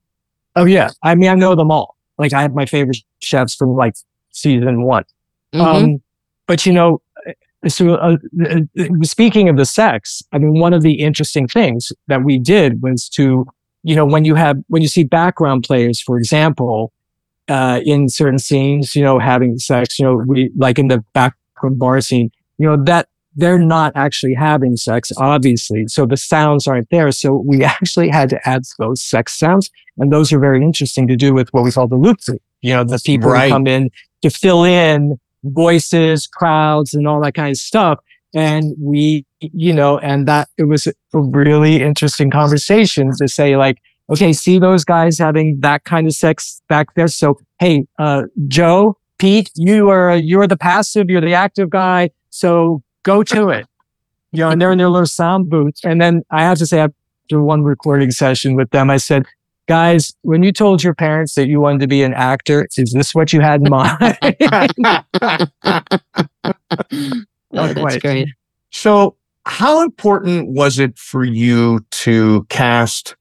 Oh yeah. I mean, I know them all. Like I have my favorite chefs from like season one. Mhm. Um, but you know, so uh, uh, uh, speaking of the sex, I mean, one of the interesting things that we did was to, you know, when you have when you see background players, for example, uh, in certain scenes, you know, having sex, you know, we like in the background bar scene, you know, that they're not actually having sex, obviously. So the sounds aren't there. So we [LAUGHS] actually had to add those sex sounds, and those are very interesting to do with what we call the loop. You know, the people Right. who come in to fill in voices, crowds, and all that kind of stuff. And we, you know, and that it was a really interesting conversation to say, like, okay, see those guys having that kind of sex back there. So, hey, uh, Joe, Pete, you are you're the passive, you're the active guy. So go to it. You know, and they're in their little sound booth. And then I have to say, after one recording session with them, I said, guys, when you told your parents that you wanted to be an actor, is this what you had in mind? [LAUGHS] Oh, that's Wait. great. So, how important was it for you to cast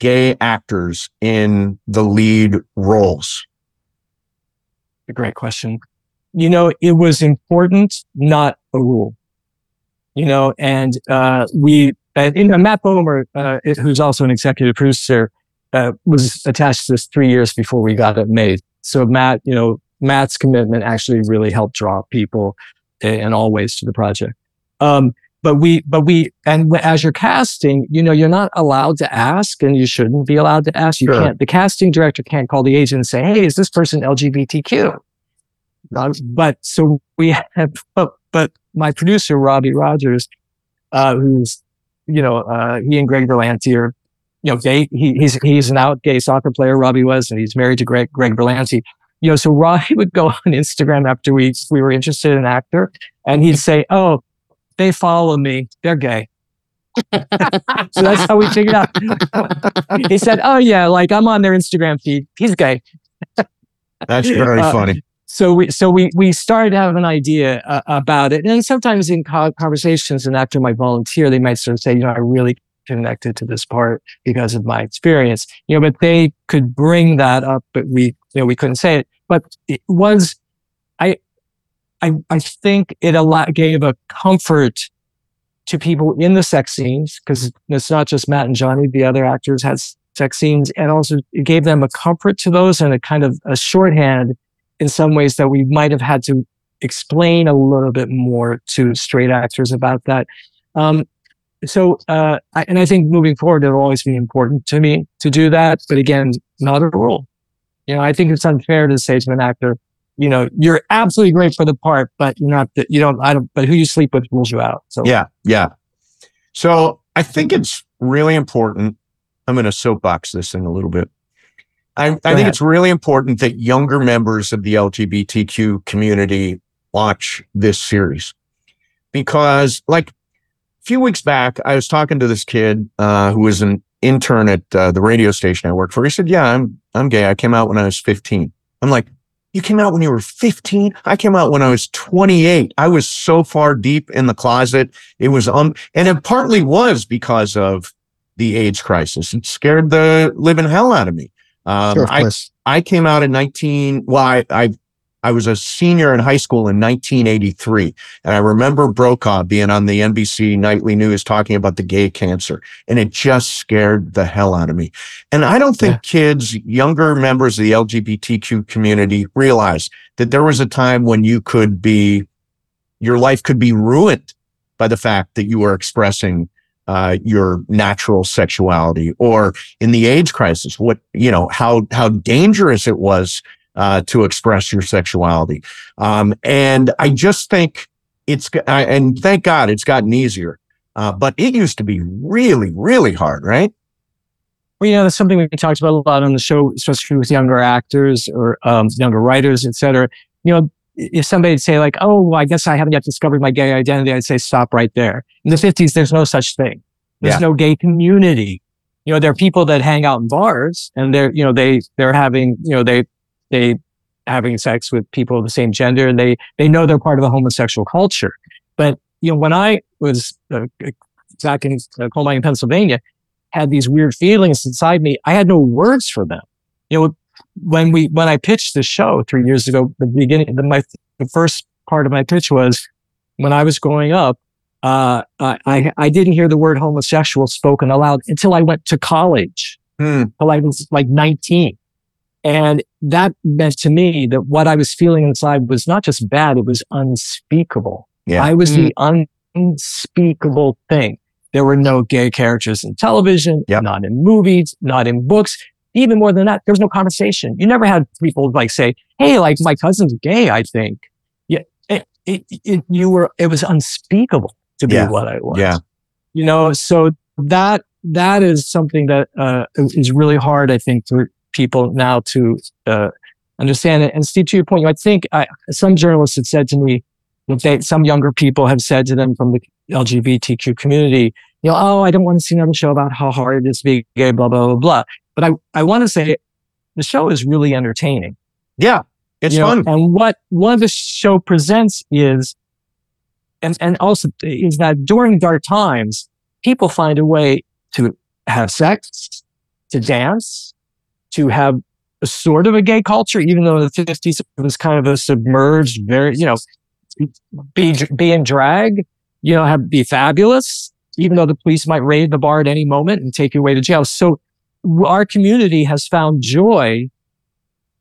gay actors in the lead roles? a great question. You know, it was important, not a rule. You know, and uh, we, uh, you know, Matt Bomer, uh, who's also an executive producer, uh, was attached to this three years before we got it made. So Matt, you know, Matt's commitment actually really helped draw people in, in all ways to the project. Um, but we, but we, and as you're casting, you know, you're not allowed to ask and you shouldn't be allowed to ask. You Sure. can't, the casting director can't call the agent and say, Hey, is this person LGBTQ? Not- but so we have, but, but my producer, Robbie Rogers, uh, who's, you know, uh, he and Greg Berlanti are, you know, gay. He, he's, he's an out gay soccer player, Robbie was, and he's married to Greg, Greg Berlanti. You know, so Robbie [LAUGHS] would go on Instagram after we, we were interested in an actor and he'd say, Oh, they follow me. They're gay. [LAUGHS] so that's how we figured out. he said, Oh yeah, like I'm on their Instagram feed. He's gay. That's very Uh, funny. So we, so we, we started to have an idea uh, about it. And sometimes in co- conversations, an actor might volunteer, they might sort of say, you know, I really connected to this part because of my experience, you know, but they could bring that up, but we, you know, we couldn't say it. But it was, I, I, I think it a lot gave a comfort to people in the sex scenes because it's not just Matt and Johnny. The other actors had sex scenes and also it gave them a comfort to those and a kind of a shorthand in some ways that we might have had to explain a little bit more to straight actors about that. Um, so, uh, I, and I think moving forward, it'll always be important to me to do that. But again, not a rule. You know, I think it's unfair to say to an actor, you know, you're absolutely great for the part, but you're not, the, you don't, I don't, but who you sleep with rules you out. So, Yeah, yeah. So I think it's really important I'm going to soapbox this thing a little bit. I, I think ahead. it's really important that younger members of the LGBTQ community watch this series because, like, few weeks back, I was talking to this kid uh, who was an intern at uh, the radio station I worked for. He said, "Yeah, I'm I'm gay. I came out when I was 15." I'm like, "You came out when you were 15? I came out when I was 28. I was so far deep in the closet. It was um, and it partly was because of the AIDS crisis. It scared the living hell out of me. Um, Sure, I. I came out in 19, well, I, I, I was a senior in high school in 1983. And I remember Brokaw being on the NBC nightly news talking about the gay cancer. And it just scared the hell out of me. And I don't think Yeah. kids, younger members of the LGBTQ community realize that there was a time when you could be, your life could be ruined by the fact that you were expressing uh, your natural sexuality or in the AIDS crisis, what, you know, how, how dangerous it was, uh, to express your sexuality. Um, and I just think it's, I- and thank God it's gotten easier. Uh, but it used to be really, really hard, right? Well, you know, that's something we talked about a lot on the show, especially with younger actors or um, younger writers, et cetera. You know, if somebody'd say like, "Oh, well, I guess I haven't yet discovered my gay identity," I'd say, "Stop right there." In the '50s, there's no such thing. There's Yeah. no gay community. You know, there are people that hang out in bars, and they're, you know, they they're having, you know, they they having sex with people of the same gender, and they they know they're part of the homosexual culture. But you know, when I was uh, back in uh, coal mine in Pennsylvania, had these weird feelings inside me. I had no words for them. You know, when we when I pitched the show three years ago, the beginning, the, my the first part of my pitch was when I was growing up. Uh, I I didn't hear the word homosexual spoken aloud until I went to college. Hmm. Until I was like nineteen, and that meant to me that what I was feeling inside was not just bad; it was unspeakable. Yeah. I was the unspeakable thing. There were no gay characters in television, Yep. not in movies, not in books. Even more than that, there was no conversation. You never had people like say, "Hey, like my cousin's gay." I think, yeah, it, it, it you were. It was unspeakable to be Yeah. what I was. Yeah. you know. So that that is something that uh, is really hard, I think, for people now to uh, understand it. And Steve, to your point, I think I, some journalists have said to me that they, some younger people have said to them from the LGBTQ community, you know, oh, I don't want to see another show about how hard it is to be gay, blah, blah, blah, blah. But I, I want to say the show is really entertaining. Yeah. It's you know, fun. And what what the show presents is, and and also is that during dark times, people find a way to have sex, to dance, to have a sort of a gay culture, even though the fifties it was kind of a submerged, very you know, be be in drag, you know, have be fabulous, even though the police might raid the bar at any moment and take you away to jail. So our community has found joy,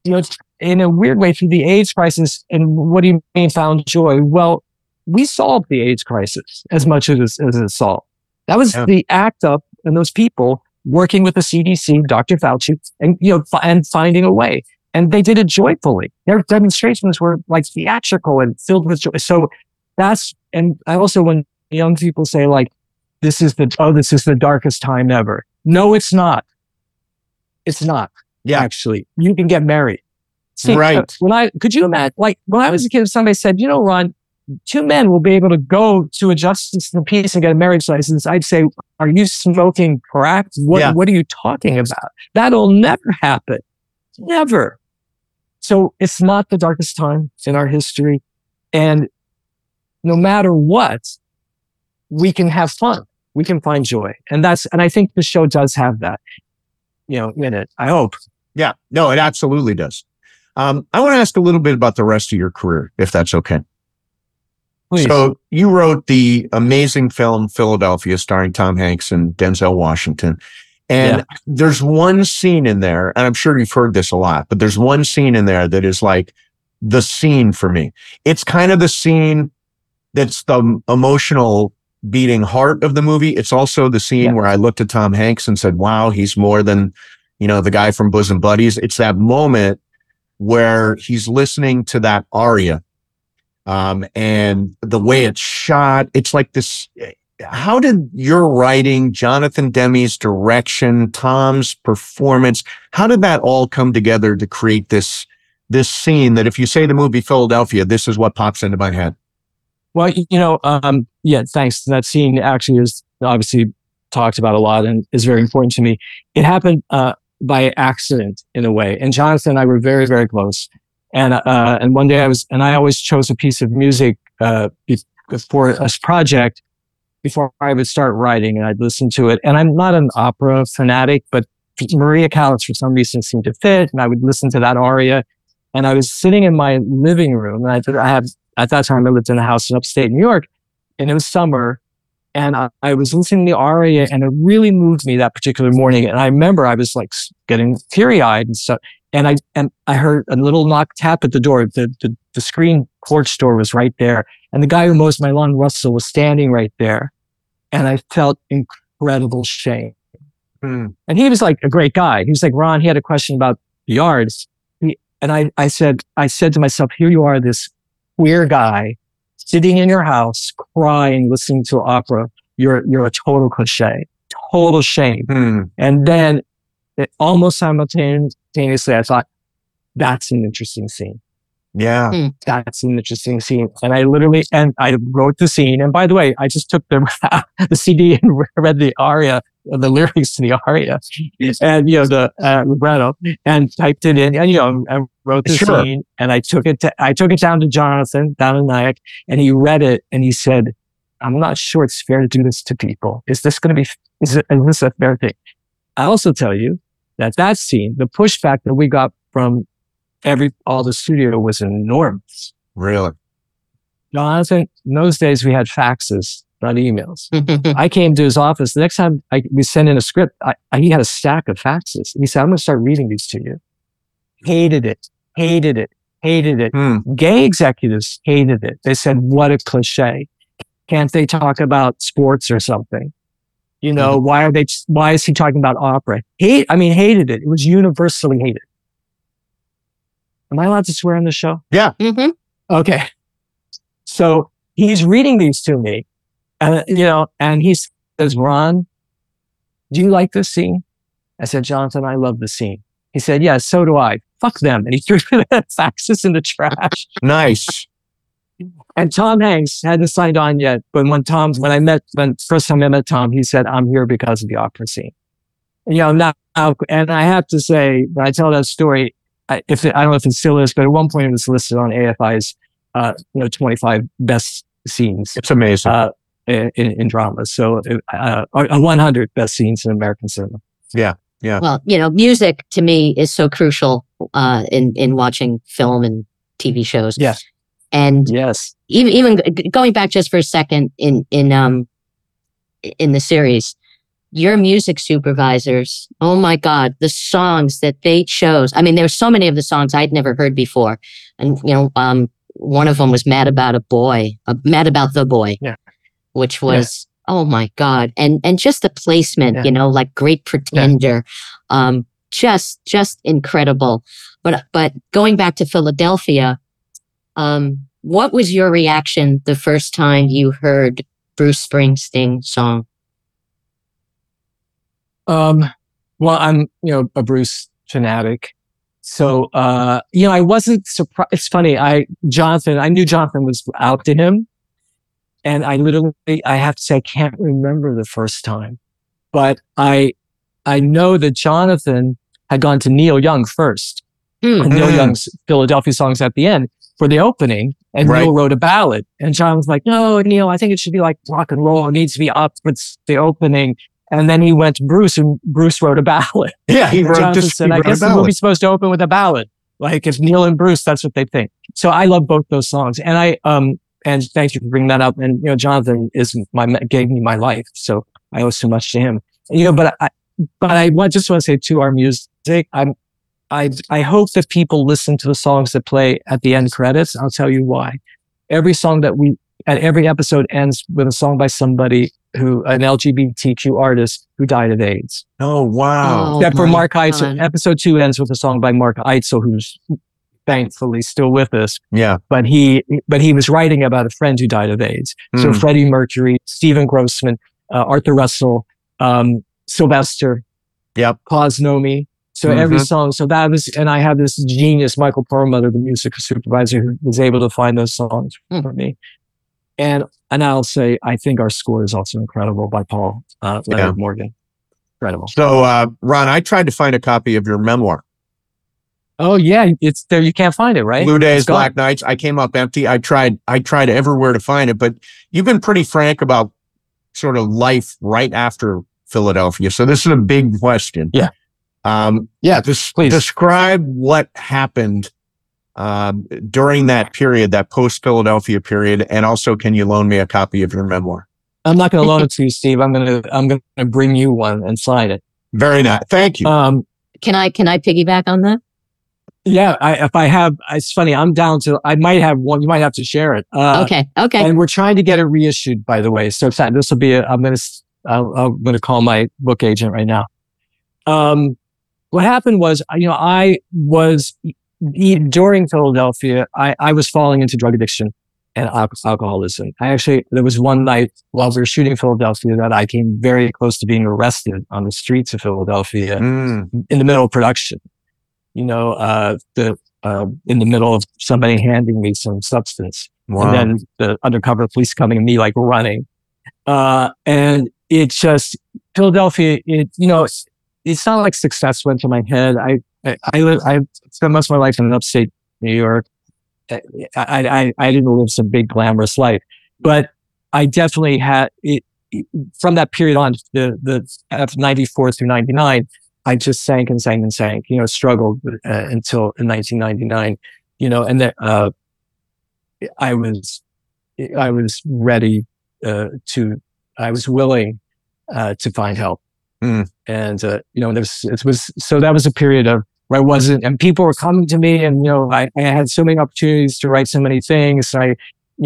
you know, in a weird way through the AIDS crisis. And what do you mean found joy? Well, we solved the AIDS crisis as much as, as it solved. That was Yeah. the act up and those people working with the CDC, Dr. Fauci, and, you know, fi- and finding a way. And they did it joyfully. Their demonstrations were like theatrical and filled with joy. So that's, and I also, when young people say like, this is the, oh, this is the darkest time ever. No, it's not. It's not. Yeah. Actually, you can get married. See, Right. when I, could you imagine, like when I was a kid, if somebody said, you know, Ron, two men will be able to go to a justice of the peace and get a marriage license. I'd say, are you smoking crack? What, Yeah. what are you talking about? That'll never happen. Never. So it's not the darkest time in our history. And no matter what, we can have fun. We can find joy. And that's, and I think the show does have that, you know, in it. I hope. Yeah. No, it absolutely does. Um, I want to ask a little bit about the rest of your career, if that's okay. Please. So you wrote the amazing film Philadelphia starring Tom Hanks and Denzel Washington. And there's one scene in there, and I'm sure you've heard this a lot, but there's one scene in there that is like the scene for me. It's kind of the scene that's the emotional beating heart of the movie. It's also the scene Yeah. where I looked at Tom Hanks and said, wow, he's more than, you know, the guy from Bosom Buddies. It's that moment where he's listening to that aria um, and the way it's shot, it's like this. how did your writing, Jonathan Demme's direction, Tom's performance, how did that all come together to create this this scene that if you say the movie Philadelphia, this is what pops into my head? Well, you know, um, yeah, thanks. That scene actually is obviously talked about a lot and is very important to me. It happened uh, by accident in a way, and Jonathan and I were very, very close. And uh, and one day I was, and I always chose a piece of music uh, be- for a project before I would start writing, and I'd listen to it. And I'm not an opera fanatic, but Maria Callas for some reason seemed to fit, and I would listen to that aria. And I was sitting in my living room, and I, I have at that time I lived in a house in upstate New York, and it was summer, and I, I was listening to the aria, and it really moved me that particular morning. And I remember I was like getting teary eyed and stuff. And I and I heard a little knock tap at the door. The, the the screen porch door was right there, and the guy who mows my lawn, Russell, was standing right there, and I felt incredible shame. Hmm. And he was like a great guy. He was like, Ron, he had a question about the yards. He, and I, I said, I said to myself, here you are, this queer guy sitting in your house, crying, listening to opera. You're, you're a total cliche, total shame. Hmm. And then it, almost simultaneously, I thought, that's an interesting scene. Yeah. That's an interesting scene. And I literally, and I wrote the scene. And by the way, I just took the, [LAUGHS] the CD and read the aria, the lyrics to the aria and, you know, the uh, libretto and typed it in and, you know, I wrote the Sure. scene and I took it, to, I took it down to Jonathan, down in Nyack and he read it and he said, I'm not sure it's fair to do this to people. Is this going to be, is, it, is this a fair thing? I also tell you that that scene, the pushback that we got from every, all the studio was enormous. Really. Jonathan, in those days we had faxes, not emails. [LAUGHS] I came to his office. The next time I, we sent in a script, I, I, he had a stack of faxes. He said, I'm going to start reading these to you. Hated it, hated it, hated it. Hmm. Gay executives hated it. They said, what a cliche. Can't they talk about sports or something? You know, why are they, why is he talking about opera? Hate, I mean, hated it. It was universally hated. Am I allowed to swear on the show? Mhm. Okay. So he's reading these to me, and you know, and he says, "Ron, do you like this scene?" I said, "Jonathan, I love the scene." He said, "Yeah, so do I." Fuck them, and he threw [LAUGHS] the faxes in the trash. Nice. And Tom Hanks hadn't signed on yet, but when Tom, when I met, when first time I met Tom, he said, "I'm here because of the opera scene." You know, now, and I have to say, when I tell that story, I, if it, I don't know if it still is, but at one point it was listed on AFI's, uh, you know, 25 best scenes It's amazing. uh, in, in drama. So, uh, uh, 100 best scenes in American cinema. Yeah. Yeah. Well, you know, music to me is so crucial uh, in in watching film and TV shows. Yeah. And Yes. even even going back just for a second in in um in the series, your music supervisors, oh my god, the songs that they chose. I mean, there were so many of the songs I'd never heard before, and you know, um, one of them was "Mad About a Boy," uh, "Mad About the Boy," Yeah. which was oh my god, and and just the placement, Yeah. you know, like "Great Pretender," um, just just incredible. But but going back to Philadelphia, um, what was your reaction the first time you heard Bruce Springsteen song? Um, well, I'm, you know, a Bruce fanatic. So, uh, you know, I wasn't surprised. It's funny. I, Jonathan, I knew Jonathan was out to him. And I literally, I have to say, I can't remember the first time, but I, I know that Jonathan had gone to Neil Young first Hmm. Neil Mm. Young's Philadelphia songs at the end for the opening. And Right. Neil wrote a ballad. And John was like, no, Neil, I think it should be like rock and roll. It needs to be up with the opening. And then he went to Bruce and Bruce wrote a ballad. [LAUGHS] yeah, he And wrote this. said, he I guess the movie's supposed to open with a ballad. Like if Neil and Bruce, that's what they think. So I love both those songs. And I, um, and thank you for bringing that up. And, you know, Jonathan is my, gave me my life. So I owe so much to him. You know, but I, but I just want to say to our music, I'm, I, I hope that people listen to the songs that play at the end credits. I'll tell you why. Every song that we, at every episode ends with a song by somebody who, an LGBTQ artist who died of AIDS. Oh wow. Oh, Except for my Mark Eitzel. Episode two ends with a song by Mark Eitzel, who's thankfully still with us, Yeah. but he but he was writing about a friend who died of AIDS. So Mm. Freddie Mercury, Steven Grossman, uh, Arthur Russell, um, Sylvester, Yep. Pause So every Mhm. song. So that was, and I have this genius, Michael Perlmutter, the music supervisor, who was able to find those songs for me. And and I'll say, I think our score is also incredible by Paul uh, Leonard Yeah. Morgan. Incredible. So, uh, Ron, I tried to find a copy of your memoir, Oh yeah, it's there. You can't find it, right? Blue Days, Black Nights. I came up empty. I tried, I tried everywhere to find it, but you've been pretty frank about sort of life right after Philadelphia. So this is a big question. Yeah. Um, Yeah, Des- please. describe what happened um, during that period, that post Philadelphia period, and also can you loan me a copy of your memoir? I'm not going to loan it to you, Steve. I'm going to I'm going to bring you one and sign it. Very nice. Thank you. Um, Can I can I piggyback on that? yeah, I, if I have, it's funny. I'm down to. I might have one. You might have to share it. Uh, okay. Okay. And we're trying to get it reissued, by the way. So this will be. A, I'm going to. I'm going to call my book agent right now. Um, what happened was, you know, I was during Philadelphia. I, I was falling into drug addiction and al- alcoholism. I actually there was one night while we were shooting Philadelphia that I came very close to being arrested on the streets of Philadelphia Mm, in the middle of production. You know, uh, the uh, in the middle of somebody handing me some substance wow. and then the undercover police coming and me like running. Uh, and it just Philadelphia. It you know, it's, not like success went to my head. I I I, live, I spent most of my life in upstate New York. I, I I didn't live some big glamorous life, but I definitely had it from that period on. The the F ninety four through ninety nine. I just sank and sank and sank. You know, struggled uh, until in 1999. You know, and that uh, I was I was ready uh, to I was willing uh, to find help. Mm. And uh, you know, there's it was so that was a period of where I wasn't, and people were coming to me, and you know, I, I had so many opportunities to write so many things. I, you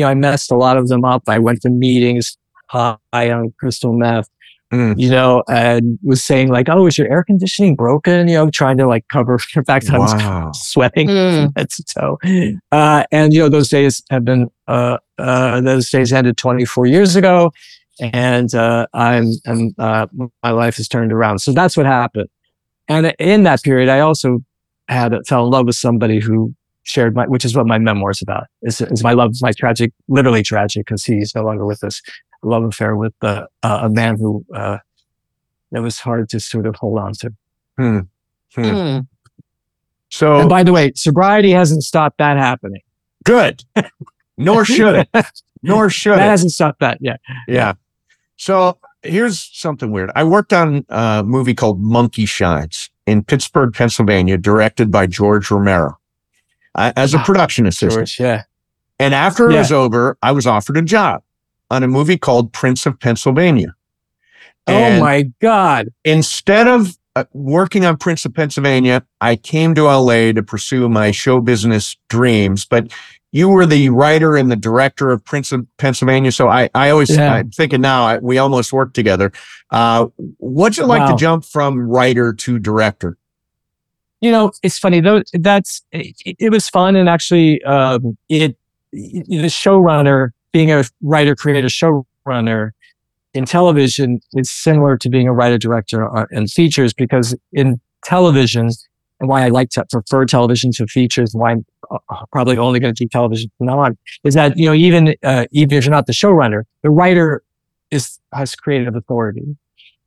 know, I messed a lot of them up. I went to meetings high on crystal meth, Mm. you know, and was saying like, "Oh, is your air conditioning broken?" You know, trying to like cover the fact that I was sweating Mm. from head to toe. Uh, and you know, those days have been uh, uh, those days ended 24 years ago, and uh, I'm and uh, my life has turned around. So that's what happened. And in that period, I also had fell in love with somebody who shared my, which is what my memoir is about. Is, is my love, my tragic, literally tragic, because he's no longer with us. Love affair with uh, uh, a man who uh, that was hard to sort of hold on to. Mm. So And by the way, sobriety hasn't stopped that happening. good. [LAUGHS] Nor should it. Nor [LAUGHS] should that it. hasn't stopped that. yet. Yeah. So here's something weird. I worked on a movie called Monkey Shines in Pittsburgh, Pennsylvania, directed by George Romero uh, as a production assistant. George, yeah. And after it Yeah. was over, I was offered a job on a movie called Prince of Pennsylvania. oh my God. Instead of uh, working on Prince of Pennsylvania, I came to LA to pursue my show business dreams. But you were the writer and the director of Prince of Pennsylvania. So I, I always, Yeah. I'm thinking now, I, we almost worked together. Uh, what's it like Wow. to jump from writer to director? You know, it's funny though. That's it, it was fun, and actually, um, it the showrunner being a writer, creator, showrunner in television is similar to being a writer, director uh, in features because in television, and why I like to prefer television to features, and why I'm uh, probably only going to do television from now on, is that you know even uh, even if you're not the showrunner, the writer is has creative authority.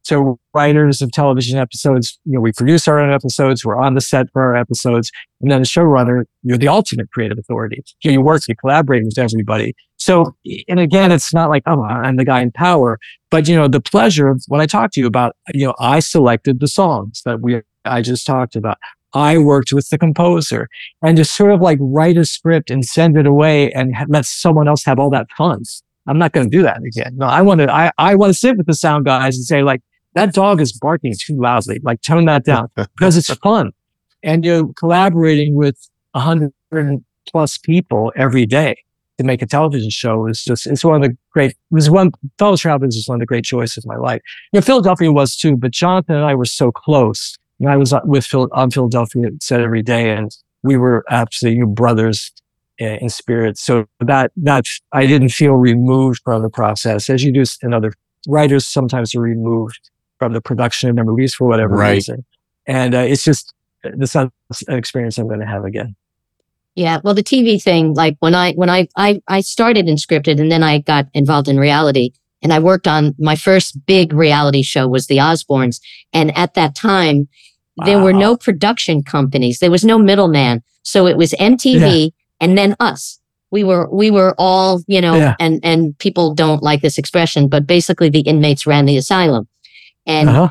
So writers of television episodes, you know, we produce our own episodes, we're on the set for our episodes, and then the showrunner, you're the ultimate creative authority. You, know, you work, you collaborate with everybody. So, and again, it's not like, oh, I'm the guy in power, but you know, the pleasure of when I talk to you about, you know, I selected the songs that we, I just talked about. I worked with the composer and to sort of like write a script and send it away and ha- let someone else have all that fun. I'm not going to do that again. No, I want to, I, I want to sit with the sound guys and say like, that dog is barking too loudly. Like tone that down [LAUGHS] because it's fun. And you're collaborating with a hundred plus people every day to make a television show is just, it's one of the great, it was one, Fellow Travelers is one of the great choices of my life. You know, Philadelphia was too, but Jonathan and I were so close. You know, I was with Phil, on Philadelphia set every day and we were absolutely brothers in, in spirit. So that, that I didn't feel removed from the process as you do s- in other writers sometimes are removed from the production of their movies for whatever Right. reason. And uh, it's just, this is an experience I'm going to have again. Yeah, well, the TV thing, like when I when I I I started in scripted and then I got involved in reality, and I worked on my first big reality show was The Osbournes, and at that time there were no production companies, there was no middleman, so it was MTV and then us. We were we were all you know, Yeah. and and people don't like this expression, but basically the inmates ran the asylum, and Uh-huh.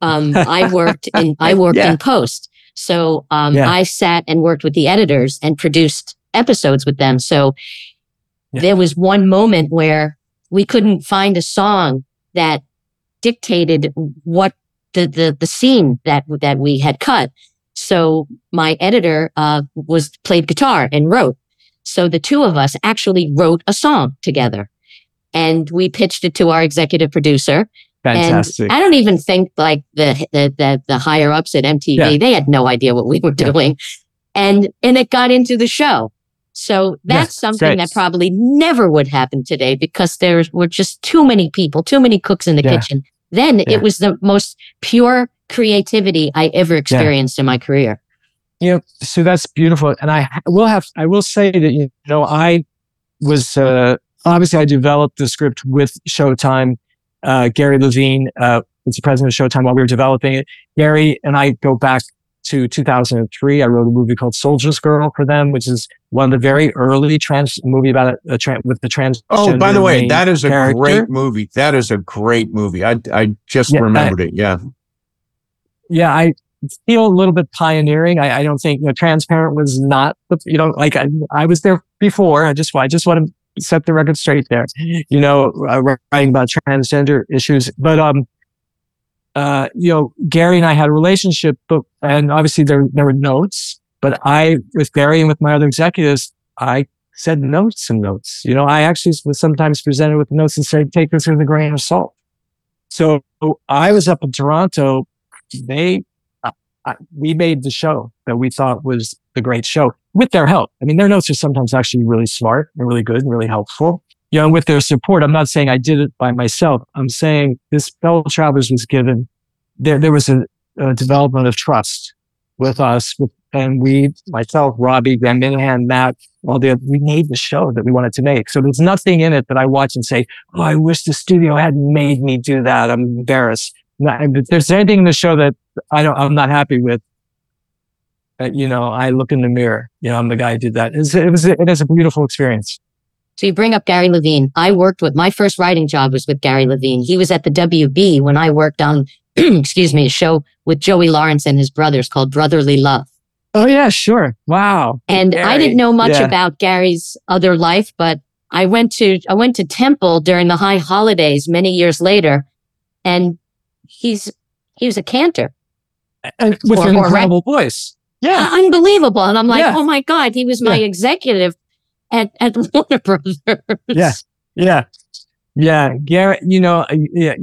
um, [LAUGHS] I worked in I worked Yeah. in post. So um, Yeah. I sat and worked with the editors and produced episodes with them. So Yeah. there was one moment where we couldn't find a song that dictated what the the, the scene that that we had cut. So my editor uh, was played guitar and wrote. So the two of us actually wrote a song together, and we pitched it to our executive producer. Fantastic. And I don't even think like the the the, the higher ups at MTV Yeah. they had no idea what we were Yeah. doing, and and it got into the show. So that's Yes, something great. that probably never would happen today because there were just too many people, too many cooks in the Yeah. kitchen. Then Yeah. it was the most pure creativity I ever experienced in my career. you know, so that's beautiful. And I will have, I will say that, you know, I was, uh, obviously I developed the script with Showtime. Uh, Gary Levine, uh, was the president of Showtime while we were developing it. Gary and I go back to 2003. I wrote a movie called Soldier's Girl for them, which is one of the very early trans movie about a, a trans with the trans. Oh, by the way, that is a character. great movie. That is a great movie. I I just Yeah, I- remembered it. Yeah. yeah, I feel a little bit pioneering. I, I don't think you know, transparent was not the you know like I, I was there before. I just I just want to set the record straight there. You know, uh, writing about transgender issues, but um, uh, you know, Gary and I had a relationship, but and obviously there there were notes. But I with Gary and with my other executives, I said notes and notes. You know, I actually was sometimes presented with notes and said, take this with a grain of salt. So I was up in Toronto. They I, we made the show that we thought was the great show with their help. I mean, their notes are sometimes actually really smart and really good and really helpful. You know, with their support, I'm not saying I did it by myself. I'm saying this fellow travelers was given, there, there was a, a development of trust with us. And we, myself, Robbie, Graham Minahan, Matt, all the, we made the show that we wanted to make. So there's nothing in it that I watch and say, Oh, I wish the studio hadn't made me do that. I'm embarrassed. Not, if there's anything in the show that I don't, I'm not happy with. Uh, you know, I look in the mirror. You know, I'm the guy who did that. It was, it is a beautiful experience. So you bring up Gary Levine. I worked with my first writing job was with Gary Levine. He was at the WB when I worked on, [CLEARS THROAT] excuse me, a show with Joey Lawrence and his brothers called Brotherly Love. Oh yeah, sure. Wow. And I didn't know much Yeah. about Gary's other life, but I went to I went to Temple during the high holidays many years later, and he's he was a cantor, And with Or- an or incredible voice. Yeah. Uh, unbelievable. And I'm like, Yeah. oh my god, he was my Yeah. executive at at [LAUGHS] Warner Brothers. Yeah. Yeah. Yeah. Garrett, you know, uh, yeah,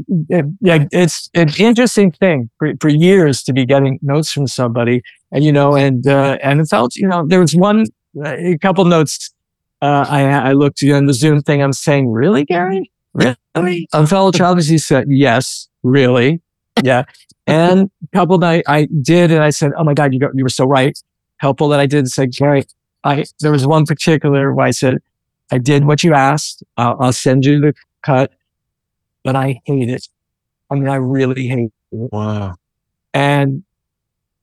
yeah, it's an interesting thing for, for years to be getting notes from somebody and, you know, and, uh, and it felt, you know, there was one, uh, a couple notes, uh, I, I looked you on the Zoom thing. I'm saying, really, Gary? Really? A fellow travelers, he said, yes, really. Yeah. And a couple that I, I did, and I said, oh my God, you, got, you were so right. Helpful that I did say, Gary, I, there was one particular where I said, I did what you asked. I'll, I'll send you the cut, but I hate it. I mean, I really hate it. Wow. And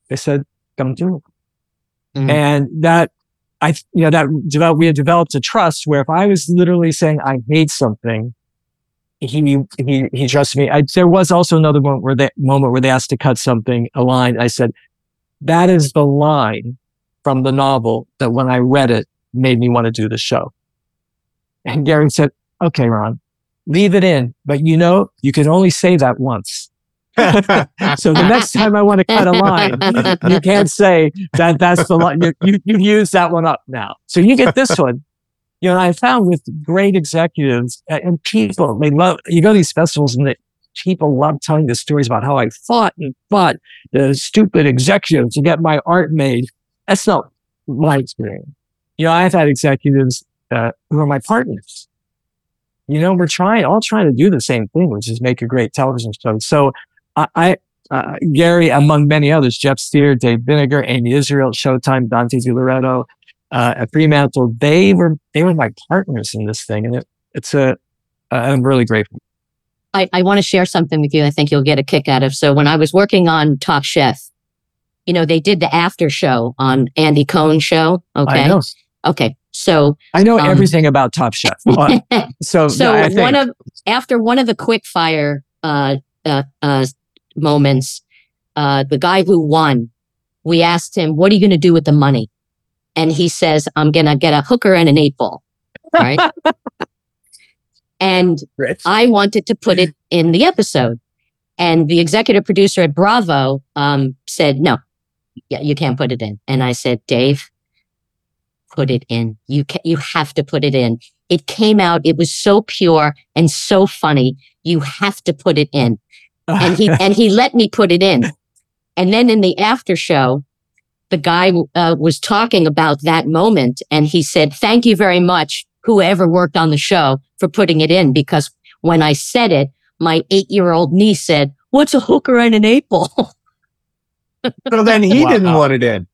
they said, don't do it. Mhm. And that, I, you know, that developed, we had developed a trust where if I was literally saying I hate something, he, he, he trusted me. I, there was also another moment where they, moment where they asked to cut something, a line. I said, that is the line from the novel that when I read it made me want to do the show. And Gary said, okay, Ron, leave it in, but you know, you can only say that once. [LAUGHS] So the next time I want to cut a line, you can't say that that's the line. You, you, you've used that one up now. So you get this one. You know, I found with great executives uh, and people, they love, you go to these festivals and the people love telling the stories about how I fought and fought the stupid executives to get my art made. That's not my experience. You know, I've had executives uh, who are my partners. You know, we're trying, all trying to do the same thing, which is make a great television show. So I, I uh, Gary, among many others, Jeff Steer, Dave Vinegar, Amy Israel, Showtime, Dante Di Loreto, uh, at Fremantle, they were they were my partners in this thing, and it, it's a I'm really grateful. I, I want to share something with you. I think you'll get a kick out of. So when I was working on Top Chef, you know, they did the after show on Andy Cohen's show. Okay. Okay. So I know Um, everything about Top Chef. [LAUGHS] So so I think, one of after one of the quick fire uh, uh, uh, moments, uh, the guy who won, we asked him, "What are you going to do with the money?" And he says, "I'm going to get a hooker and an eight ball." Right. [LAUGHS] and I wanted to put it in the episode, and the executive producer at Bravo um, said, "No, yeah, you can't put it in." And I said, "Dave." Put it in. You ca- you have to put it in it came out. It was so pure and so funny. You have to put it in. And he, [LAUGHS] and he let me put it in. And then in the after show, the guy uh, was talking about that moment and he said, thank you very much, whoever worked on the show for putting it in. Because when I said it, my eight year old niece said, what's a hooker and an eight ball? [LAUGHS] So then he Wow. didn't want it in.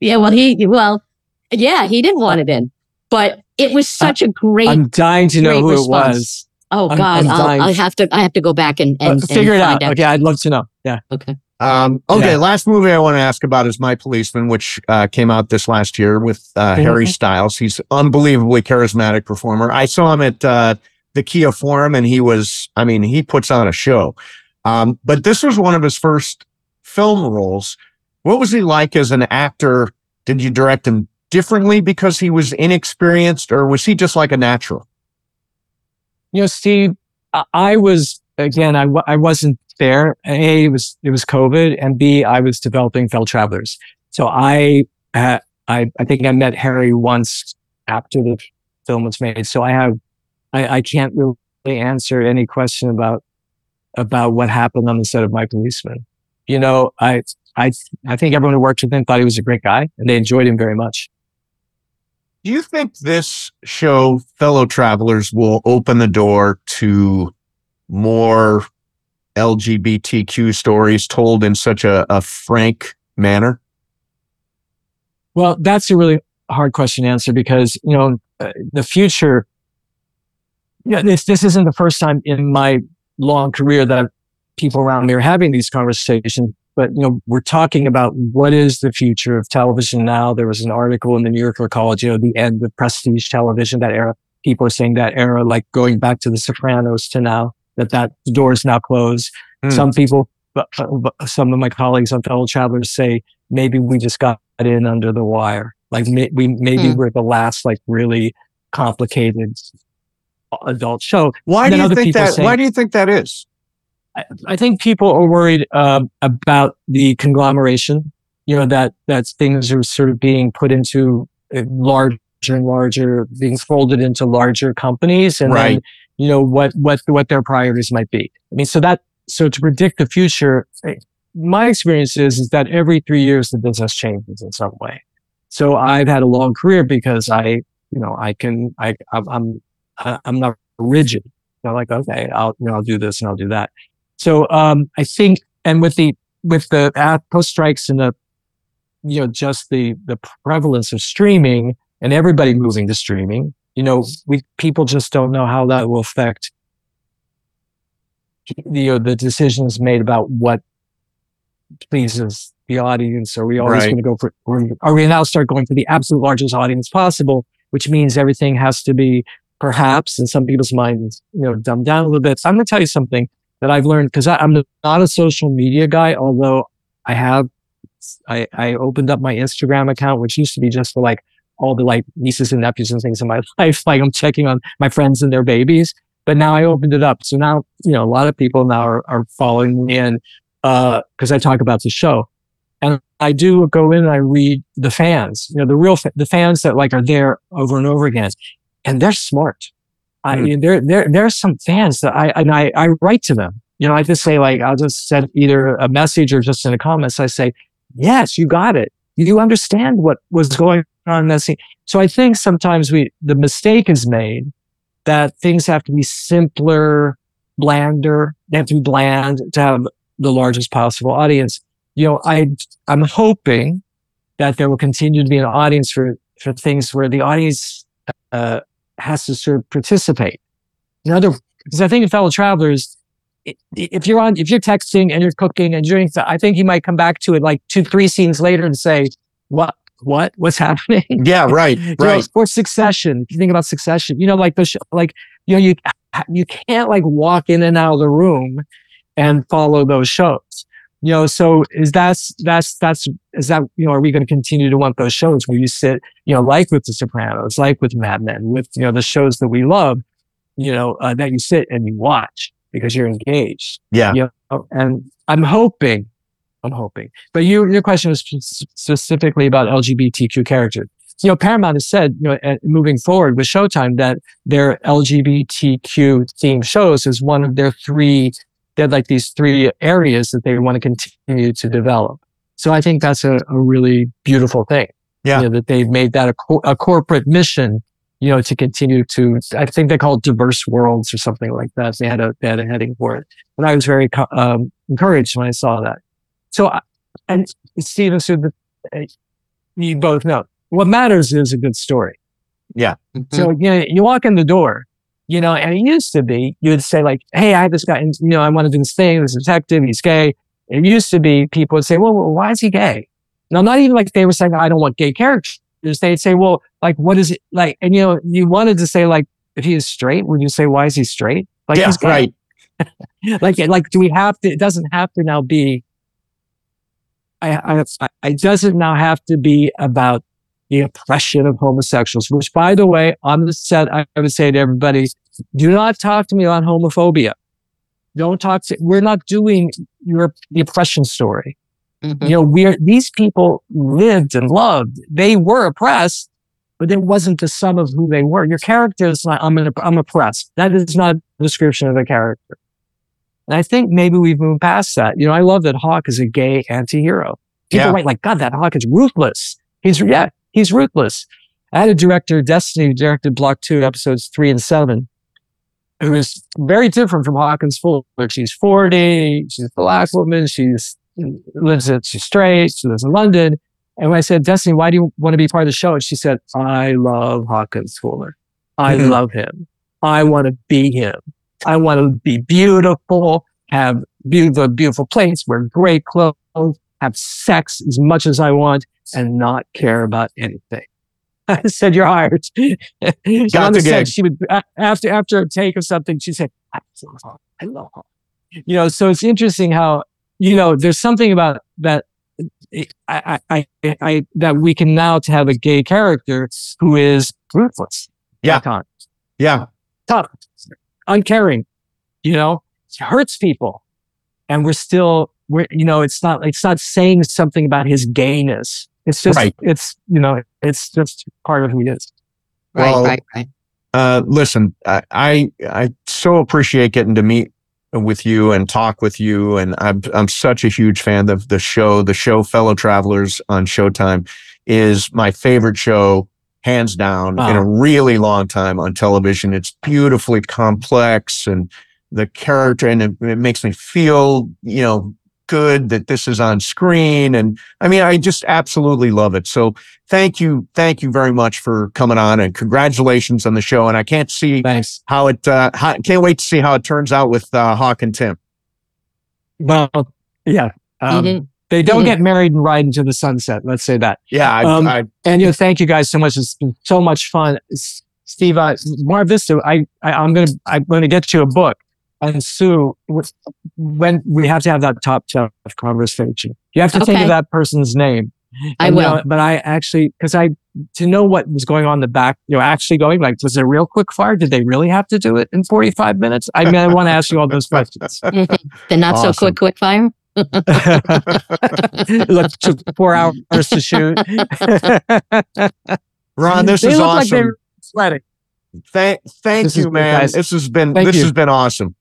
yeah. Well, he, well, yeah, he didn't want it in, but it was such a great, I'm dying to know who response. it was. oh I'm- God, I'm I'll, dying. I have to, I have to go back and, Uh, and, and figure it out. find Okay, I'd love to know. Yeah. Okay. Um, okay, Yeah. last movie I want to ask about is My Policeman, which uh, came out this last year with uh. Harry Styles. He's unbelievably charismatic performer. I saw him at uh, the Kia Forum, and he was, I mean, he puts on a show. Um, but this was one of his first film roles. What was he like as an actor? Did you direct him differently because he was inexperienced, or was he just like a natural? You know, Steve, I, was again. I, I wasn't there. A it was it was COVID, and B I was developing Fellow Travelers. So I uh, I I think I met Harry once after the film was made. So I have I, I can't really answer any question about about what happened on the set of My Policeman. You know, I I I think everyone who worked with him thought he was a great guy, and they enjoyed him very much. Do you think this show, Fellow Travelers, will open the door to more LGBTQ stories told in such a, a frank manner? Well, that's a really hard question to answer because, you know, uh, the future, yeah, this, this isn't the first time in my long career that people around me are having these conversations. But, you know, we're talking about what is the future of television now. There was an article in the New Yorker College, you know, the end of prestige television, that era. People are saying that era, like going back to the Sopranos to now, that that door is now closed. Hmm. Some people, but- but some of my colleagues on fellow travelers say maybe we just got in under the wire. Like may, we maybe Hmm. we're the last like really complicated adult show. Why do you think that? say- why do you think that is? I, I think people are worried um, about the conglomeration. You know that that things are sort of being put into uh, larger and larger, being folded into larger companies, and Right. then you know what what what their priorities might be. I mean, so that so to predict the future, my experience is is that every three years the business changes in some way. So I've had a long career because I you know I can I I'm I'm, I'm not rigid. Know, like okay, I'll you know I'll do this and I'll do that. So um, I think, and with the with the uh, post strikes and the you know just the the prevalence of streaming and everybody moving to streaming, you know, we people just don't know how that will affect you know the decisions made about what pleases the audience. Are we always Right. going to go for? Or are we now start going for the absolute largest audience possible, which means everything has to be perhaps in some people's minds, you know, dumbed down a little bit. So I'm going to tell you something that I've learned because I'm not a social media guy, although I have, I, I opened up my Instagram account, which used to be just for like all the like nieces and nephews and things in my [LAUGHS] life. Like I'm checking on my friends and their babies, but now I opened it up. So now, you know, a lot of people now are, are following me in, uh, cause I talk about the show and I do go in and I read the fans, you know, the real, fa- the fans that like are there over and over again and they're smart. I Hmm. mean, there, there, there are some fans that I, and I, I write to them. You know, I just say like, I'll just send either a message or just in the comments. I say, yes, you got it. you understand what was going on in that scene. So I think sometimes we, the mistake is made that things have to be simpler, blander. They have to be bland to have the largest possible audience. You know, I, I'm hoping that there will continue to be an audience for, for things where the audience, uh, has to sort of participate. In other, because I think in fellow travelers, if you're on, if you're texting and you're cooking and doing stuff, I think you might come back to it like two, three scenes later and say, what, what, what's [LAUGHS] happening? Yeah, right, [LAUGHS] You know, right. or Succession. If you think about Succession, you know, like the sh- like you know you you can't like walk in and out of the room and follow those shows. You know, so is that's that's that's is that you know are we going to continue to want those shows where you sit you know like with The Sopranos, like with Mad Men, with you know the shows that we love, you know uh, that you sit and you watch because you're engaged. Yeah. You know, and I'm hoping, I'm hoping. But you, your question was specifically about LGBTQ characters. You know, Paramount has said, you know, moving forward with Showtime that their LGBTQ themed shows is one of their three. They had like these three areas that they want to continue to develop. So I think that's a, a really beautiful thing. Yeah. You know, that they've made that a, co- a corporate mission you know, to continue to, I think they call it diverse worlds or something like that. They had a, they had a heading for it. And I was very co- um, encouraged when I saw that. So, I- and Stephen, so the, uh, you both know what matters is a good story. Yeah. So, you know, you walk in the door, you know, and it used to be, you would say like, Hey, I have this guy, and, you know, I want to do this thing. This detective, he's gay. It used to be people would say, well, well, why is he gay? Now, not even like they were saying, I don't want gay characters. They'd say, well, like, what is it like? And, you know, you wanted to say like, if he is straight, would you say, why is he straight? Like, yeah, he's gay. right. [LAUGHS] like, like, do we have to, it doesn't have to now be, I, I, I, it doesn't now have to be about the oppression of homosexuals, which by the way, on the set, I would say to everybody, do not talk to me on homophobia. Don't talk to, we're not doing your, the oppression story. Mhm. You know, we're, these people lived and loved. They were oppressed, but it wasn't the sum of who they were. Your character is not, I'm, an, I'm oppressed. That is not a description of a character. And I think maybe we've moved past that. You know, I love that Hawk is a gay anti-hero. People Yeah. write like, God, that Hawk is ruthless. He's, yeah, he's ruthless. I had a director, Destiny, who directed Block 2, episodes 3 and 7, who is very different from Hawkins Fuller. She's 40, she's a black woman, she's lives in, she's straight, she lives in London. And when I said, Destiny, why do you want to be part of the show? And she said, I love Hawkins Fuller. I Mhm. love him. I want to be him. I want to be beautiful, have beautiful, beautiful place, wear great clothes, have sex as much as I want, and not care about anything. [LAUGHS] I said, "You're hired." [LAUGHS] Got the gig. she would after after a take or something, she said, "I love her. I love her." You know, so it's interesting how you know there's something about that. Eh, I, I, I, I that we can now to have a gay character who is ruthless. Yeah. times Yeah. tough, uncaring, you know, it hurts people. And we're still, we're, you know, it's not, it's not saying something about his gayness. It's just, Right. it's, you know, it's just part of who he is. Right, Well, right, right. Uh, listen, I, I I so appreciate getting to meet with you and talk with you, and I'm I'm such a huge fan of the show. The show Fellow Travelers on Showtime is my favorite show, hands down, in a really long time on television. It's beautifully complex, and the character, and it, it makes me feel, you know, good that this is on screen. And I mean, I just absolutely love it. So thank you. Thank you very much for coming on and congratulations on the show. And I can't see Thanks. how it, uh, how, can't wait to see how it turns out with, uh, Hawk and Tim. Well, yeah. Um, didn't- they don't Mhm. get married and ride into the sunset. Let's say that. Yeah. I, Um, I, And you know, thank you guys so much. It's been so much fun. S- Steve, uh, Mar Vista, I, I, I'm going to, I'm going to get you a book. And Sue, when we have to have that Top Chef conversation, you have to think of that person's name. I And, you will. know, but I actually, because I, to know what was going on in the back, you know, actually going, like, was it a real quick fire? Did they really have to do it in 45 minutes? I mean, I want to ask you all those questions. [LAUGHS] the not so quick, quick fire. [LAUGHS] Look, took four hours to shoot. [LAUGHS] Ron, this they is look like they awesome. were sweating. Thank, thank This you, man. guys. This has been, Thank this you. has been awesome.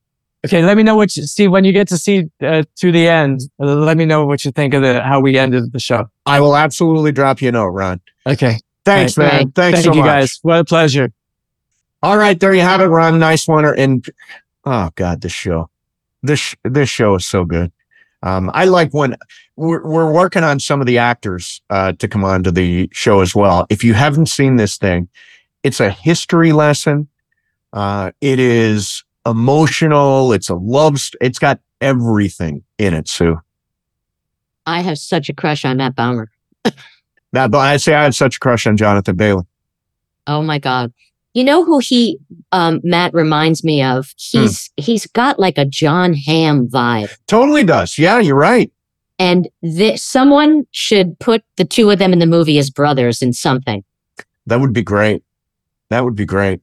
Okay, let me know what you see when you get to see uh, to the end. uh, let me know what you think of the how we ended the show. I will absolutely drop you a note, Ron. Okay, Thanks, Right, man. right. Thanks thank so you much. guys. What a pleasure. All right, there you have it, Ron. Nice one. And oh god, this show, this this show is so good. Um, I like when we're, we're working on some of the actors uh, to come on to the show as well. If you haven't seen this thing, it's a history lesson. Uh, it is emotional. It's a love. It's got everything in it, Sue. I have such a crush on Matt Bomer. [LAUGHS] Now, but I say I had such a crush on Jonathan Bailey. Oh my God. You know who he um Matt reminds me of? He's he's got like a Jon Hamm vibe. Totally does. Yeah, you're right. And this, someone should put the two of them in the movie as brothers in something. That would be great. That would be great.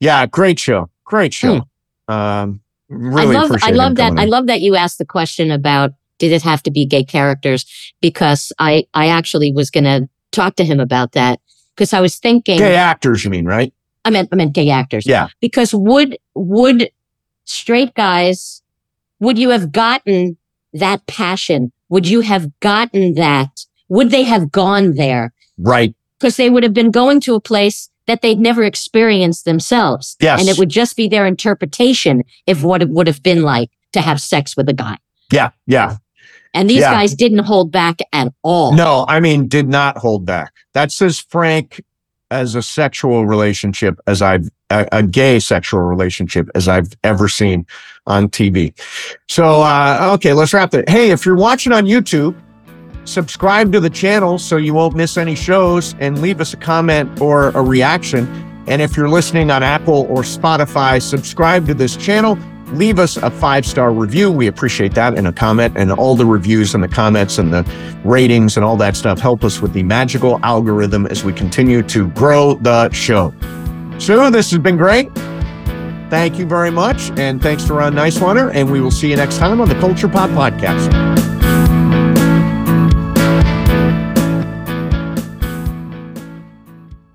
Yeah, great show. Great show. Um, really I love I love that I love that you asked the question about did it have to be gay characters because I I actually was going to talk to him about that because I was thinking Gay actors, you mean, right? I meant I meant gay actors. Yeah. Because would would straight guys would you have gotten that passion? Would you have gotten that? Would they have gone there? Right. Because they would have been going to a place that they'd never experienced themselves. Yes. And it would just be their interpretation of what it would have been like to have sex with a guy. Yeah. Yeah. And these Yeah. guys didn't hold back at all. No, I mean, did not hold back. That's as frank as a sexual relationship as I've, a, a gay sexual relationship as I've ever seen on TV. So, uh, okay, let's wrap it. Hey, if you're watching on YouTube, subscribe to the channel so you won't miss any shows and leave us a comment or a reaction. And if you're listening on Apple or Spotify, subscribe to this channel. Leave us a five star review. We appreciate that and a comment. And all the reviews and the comments and the ratings and all that stuff help us with the magical algorithm as we continue to grow the show. So, this has been great. Thank you very much. And thanks to Ron Nyswaner. And we will see you next time on the Culture Pop Podcast.